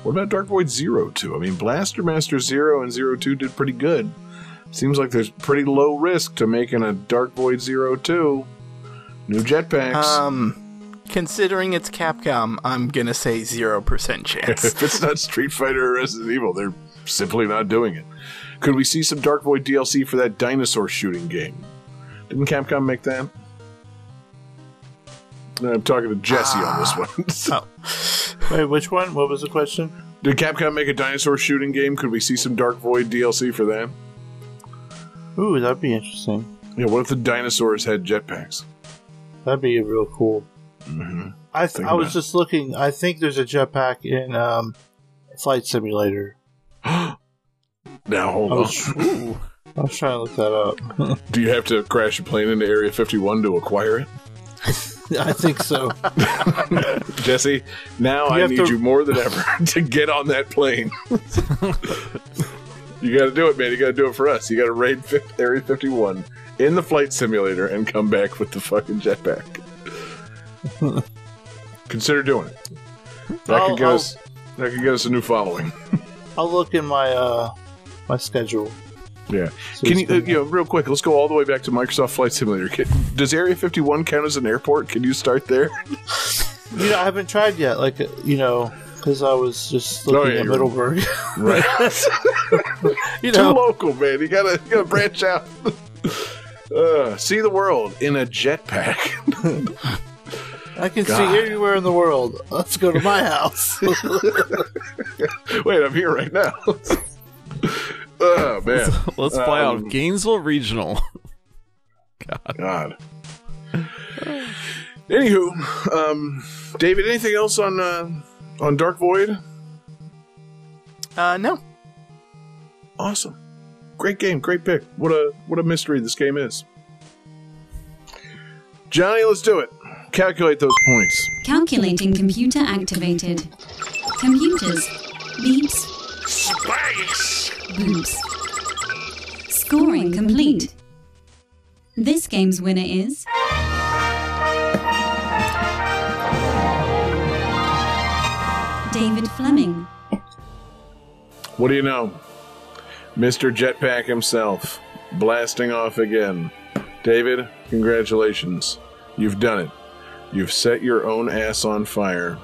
What about Dark Void Zero 2? I mean, Blaster Master Zero and Zero 2 did pretty good. Seems like there's pretty low risk to making a Dark Void Zero 2. New jetpacks. Um, considering it's Capcom, I'm gonna say zero percent *laughs* chance. if it's not Street Fighter or Resident Evil, they're simply not doing it. Could we see some Dark Void DLC for that dinosaur shooting game? Didn't Capcom make that? I'm talking to Jesse on this one. *laughs* oh, Wait, which one? What was the question? Did Capcom make a dinosaur shooting game? Could we see some Dark Void DLC for that? Ooh, that'd be interesting. Yeah, what if the dinosaurs had jetpacks? That'd be real cool. Mm-hmm. I th- I was just looking. I think there's a jetpack in um, Flight Simulator. *gasps* Now hold I on. was, I was trying to look that up. *laughs* Do you have to crash a plane into Area 51 to acquire it? I think so. *laughs* Jesse, now You I need to- you more than ever *laughs* to get on that plane. You got to do it, man. You got to do it for us. You got to raid Area 51 in the flight simulator and come back with the fucking jetpack. *laughs* Consider doing it. That I'll- could get I'll- us. That could get us a new following. *laughs* I'll look in my uh my schedule. Yeah. So Can you, uh, you know, real quick? Let's go all the way back to Microsoft Flight Simulator. Can, does Area 51 count as an airport? Can you start there? *laughs* You know, I haven't tried yet. Like you know, because I was just Oh, looking yeah, at Middleburg. Right. *laughs* *laughs* you Too local, man. You gotta, you gotta branch out. *laughs* Uh, see the world in a jetpack. I can God. see everywhere in the world. Let's go to my house. Wait, I'm here right now. oh man, let's fly out Um, of Gainesville Regional. God. Anywho, um, David, anything else on uh, on Dark Void? Uh, no. Awesome. Great game, great pick. What a what a mystery this game is. Johnny, let's do it. Calculate those points. Calculating computer activated. Computers. Beeps. Space! Boops. Scoring complete. This game's winner is. David Fleming. What do you know? Mr. Jetpack himself, blasting off again. David, congratulations. You've done it. You've set your own ass on fire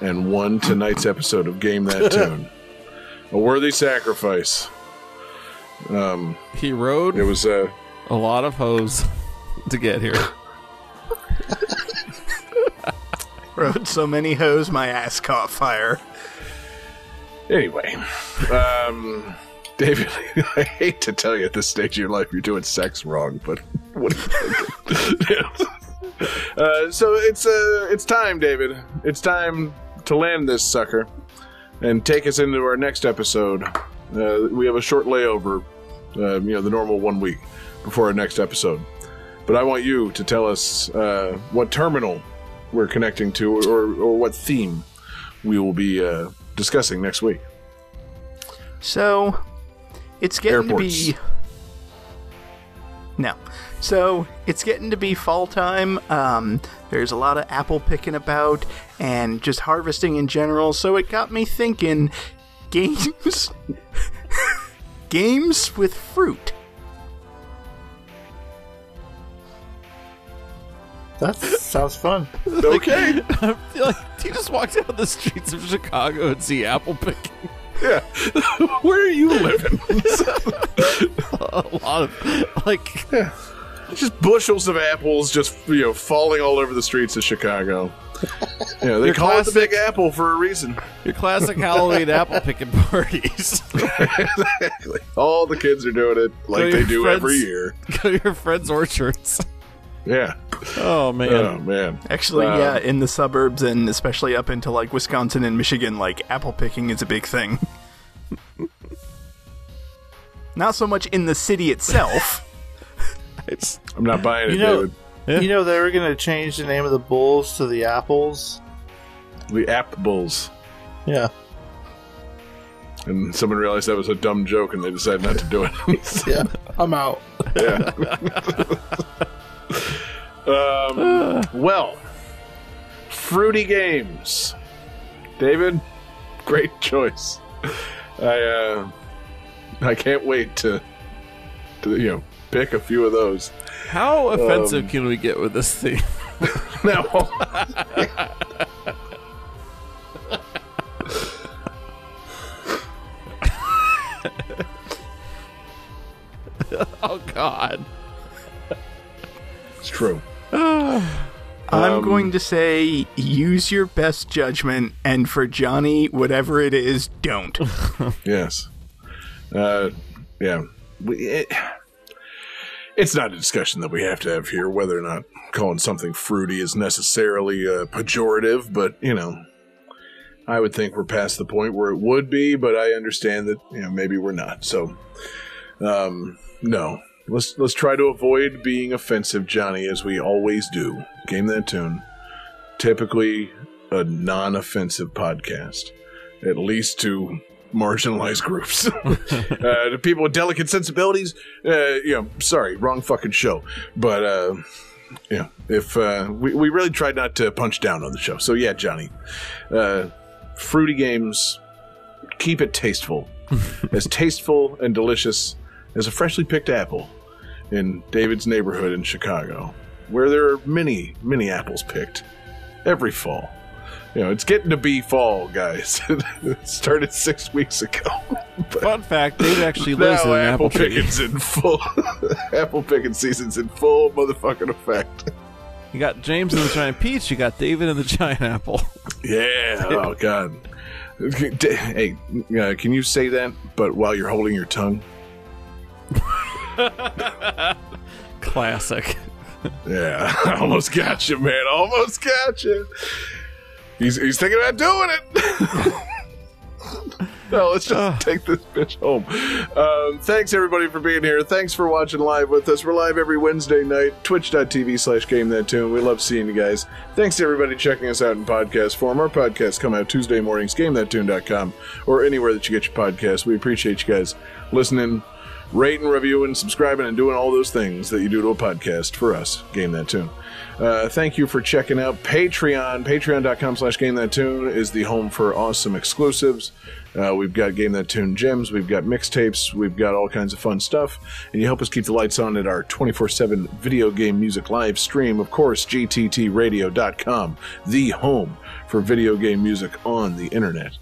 and won tonight's episode of Game That *laughs* Tune. A worthy sacrifice. He rode It was uh a lot of hose to get here. *laughs* Rode so many hoes, my ass caught fire. Anyway, um, David, *laughs* I hate to tell you at this stage of your life you're doing sex wrong, but what are you thinking? *laughs* uh, so it's uh, it's time, David. It's time to land this sucker and take us into our next episode. Uh, we have a short layover, uh, you know, the normal one week before our next episode. But I want you to tell us uh, what terminal we're connecting to, or, or what theme we will be uh, discussing next week. So, it's getting Airports. to be. No. So, it's getting to be fall time. Um, there's a lot of apple picking about and just harvesting in general. So, it got me thinking *laughs* games. *laughs* games with fruit. That sounds fun. Okay. *laughs* I feel like do you just walk down the streets of Chicago and see apple picking? Yeah. *laughs* Where are you living? *laughs* A lot of like just bushels of apples just you know falling all over the streets of Chicago. Yeah, they Your call it the Big Apple for a reason. your classic Halloween apple picking parties. exactly. All the kids are doing it like they do friends- every year. Go to your friends' orchards. Yeah. Oh man. Oh man. Actually, Um, yeah, in the suburbs and especially up into like Wisconsin and Michigan, like apple picking is a big thing. Not so much in the city itself. *laughs* It's I'm not buying it, You know- David. Yeah. You know they were gonna change the name of the bulls to the apples. The App Bulls. Yeah. And someone realized that was a dumb joke and they decided not to do it. *laughs* Yeah. I'm out. yeah. *laughs* um, well, fruity games. David, great *laughs* choice. I uh, I can't wait to to you know pick a few of those. how offensive Um, can we get with this thing? *laughs* Now, *laughs* Oh God. It's true. *sighs* I'm Um, going to say use your best judgment, and for Johnny, whatever it is, don't. *laughs* Yes. Uh, yeah. We, it, it's not a discussion that we have to have here whether or not calling something fruity is necessarily uh, pejorative, but, you know, I would think we're past the point where it would be, but I understand that, you know, maybe we're not. So, um, no. Let's let's try to avoid being offensive, Johnny, as we always do. Game that tune. Typically a non-offensive podcast, at least to marginalized groups, *laughs* uh, to people with delicate sensibilities. Uh, you know, sorry, wrong fucking show. But uh, yeah, if uh, we we really tried not to punch down on the show, so yeah, Johnny, uh, fruity games, keep it tasteful, *laughs* as tasteful and delicious as a freshly picked apple in David's neighborhood in Chicago, where there are many many apples picked every fall. You know, it's getting to be fall, guys. *laughs* it started six weeks ago. *laughs* But Fun fact: David actually lives in apple apple picking's in full. *laughs* apple picking season's in full motherfucking effect. You got James and the giant peach. You got David and the giant apple. Yeah. Oh God. Hey, uh, can you say that? But while you're holding your tongue. *laughs* Classic. Yeah, I *laughs* almost got you, man. Almost got you. He's he's thinking about doing it. *laughs* no, let's just take this bitch home. Um, thanks everybody for being here. Thanks for watching live with us. We're live every Wednesday night, twitch.tv slash game that tune. We love seeing you guys. Thanks to everybody checking us out in podcast form. Our podcasts come out Tuesday mornings, gamethattune.com, or anywhere that you get your podcasts. We appreciate you guys listening, rating, reviewing, subscribing, and doing all those things that you do to a podcast for us, Game That Tune. Uh, thank you for checking out Patreon. Patreon.com slash Game That Tune is the home for awesome exclusives. Uh, we've got Game That Tune gems, we've got mixtapes, we've got all kinds of fun stuff, and you help us keep the lights on at our 24 7 video game music live stream. Of course, GTTRadio.com, the home for video game music on the internet.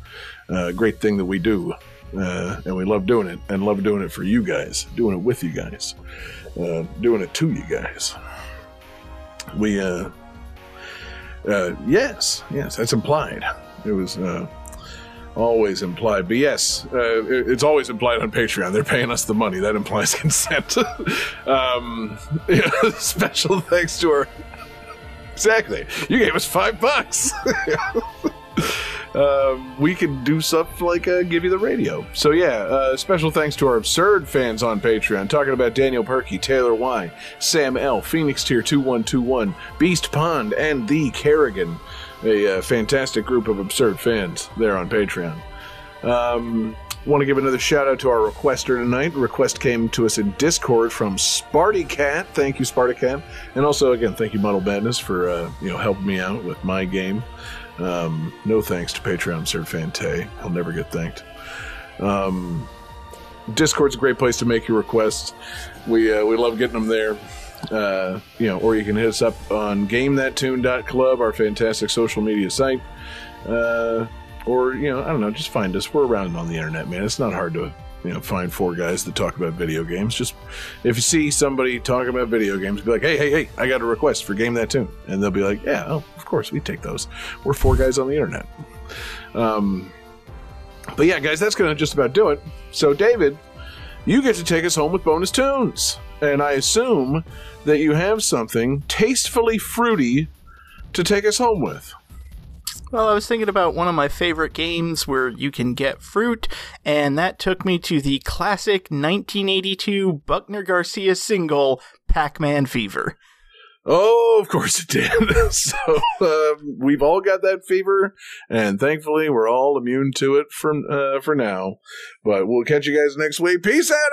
Uh, great thing that we do, uh, and we love doing it, and love doing it for you guys, doing it with you guys, uh, doing it to you guys. We uh uh yes yes that's implied. It was uh always implied but yes uh, it- it's always implied on patreon. They're paying us the money. That implies *laughs* consent. Um yeah, *laughs* special thanks to our exactly. You gave us five bucks *laughs* um, we can do stuff like uh, give you the radio. So yeah, uh, special thanks to our absurd fans on Patreon, talking about Daniel Perkey, Taylor Y, Sam L, Phoenix Tear two one two one, Beast Pond, and the Kerrigan, a uh, fantastic group of absurd fans there on Patreon. Um, Want to give another shout out to our requester tonight. Request came to us in Discord from Sparty Cat. Thank you, Sparty Cat, and also again thank you, Muddle Madness, for uh, you know helping me out with my game. Um, no thanks to Patreon Sir Fante. He'll never get thanked. Um, Discord's a great place to make your requests. We uh, we love getting them there. Uh, you know, or you can hit us up on GameThatTune.club, our fantastic social media site. Uh, or you know, I don't know, just find us. We're around on the internet, man. It's not hard to you know find four guys that talk about video games. Just if you see somebody talking about video games, be like, hey, hey, hey, I got a request for Game That Tune, and they'll be like, yeah, oh, of course, we take those. We're four guys on the internet. Um, but yeah, guys, that's to just about do it. So, David, you get to take us home with bonus tunes, and I assume that you have something tastefully fruity to take us home with. Well, I was thinking about one of my favorite games where you can get fruit, and that took me to the classic 1982 Buckner Garcia single, Pac Man Fever. Oh, of course it did. *laughs* so um, we've all got that fever, and thankfully we're all immune to it from uh, for now. But we'll catch you guys next week. Peace out,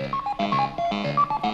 everybody.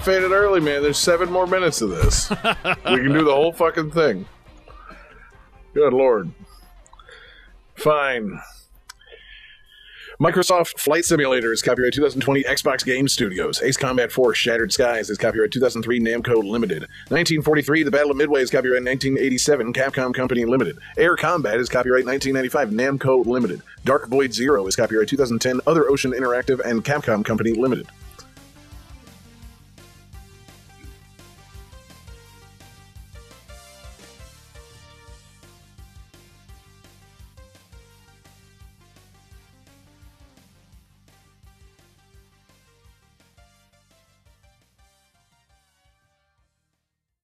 Don't fade it early, man. There's seven more minutes of this. we can do the whole fucking thing. Good lord. Fine. Microsoft Flight Simulator is copyright 2020 Xbox Game Studios. Ace Combat 4 Shattered Skies is copyright 2003 Namco Limited. 1943 The Battle of Midway is copyright 1987 Capcom Company Limited. Air Combat is copyright 1995 Namco Limited. Dark Void Zero is copyright 2010 Other Ocean Interactive and Capcom Company Limited.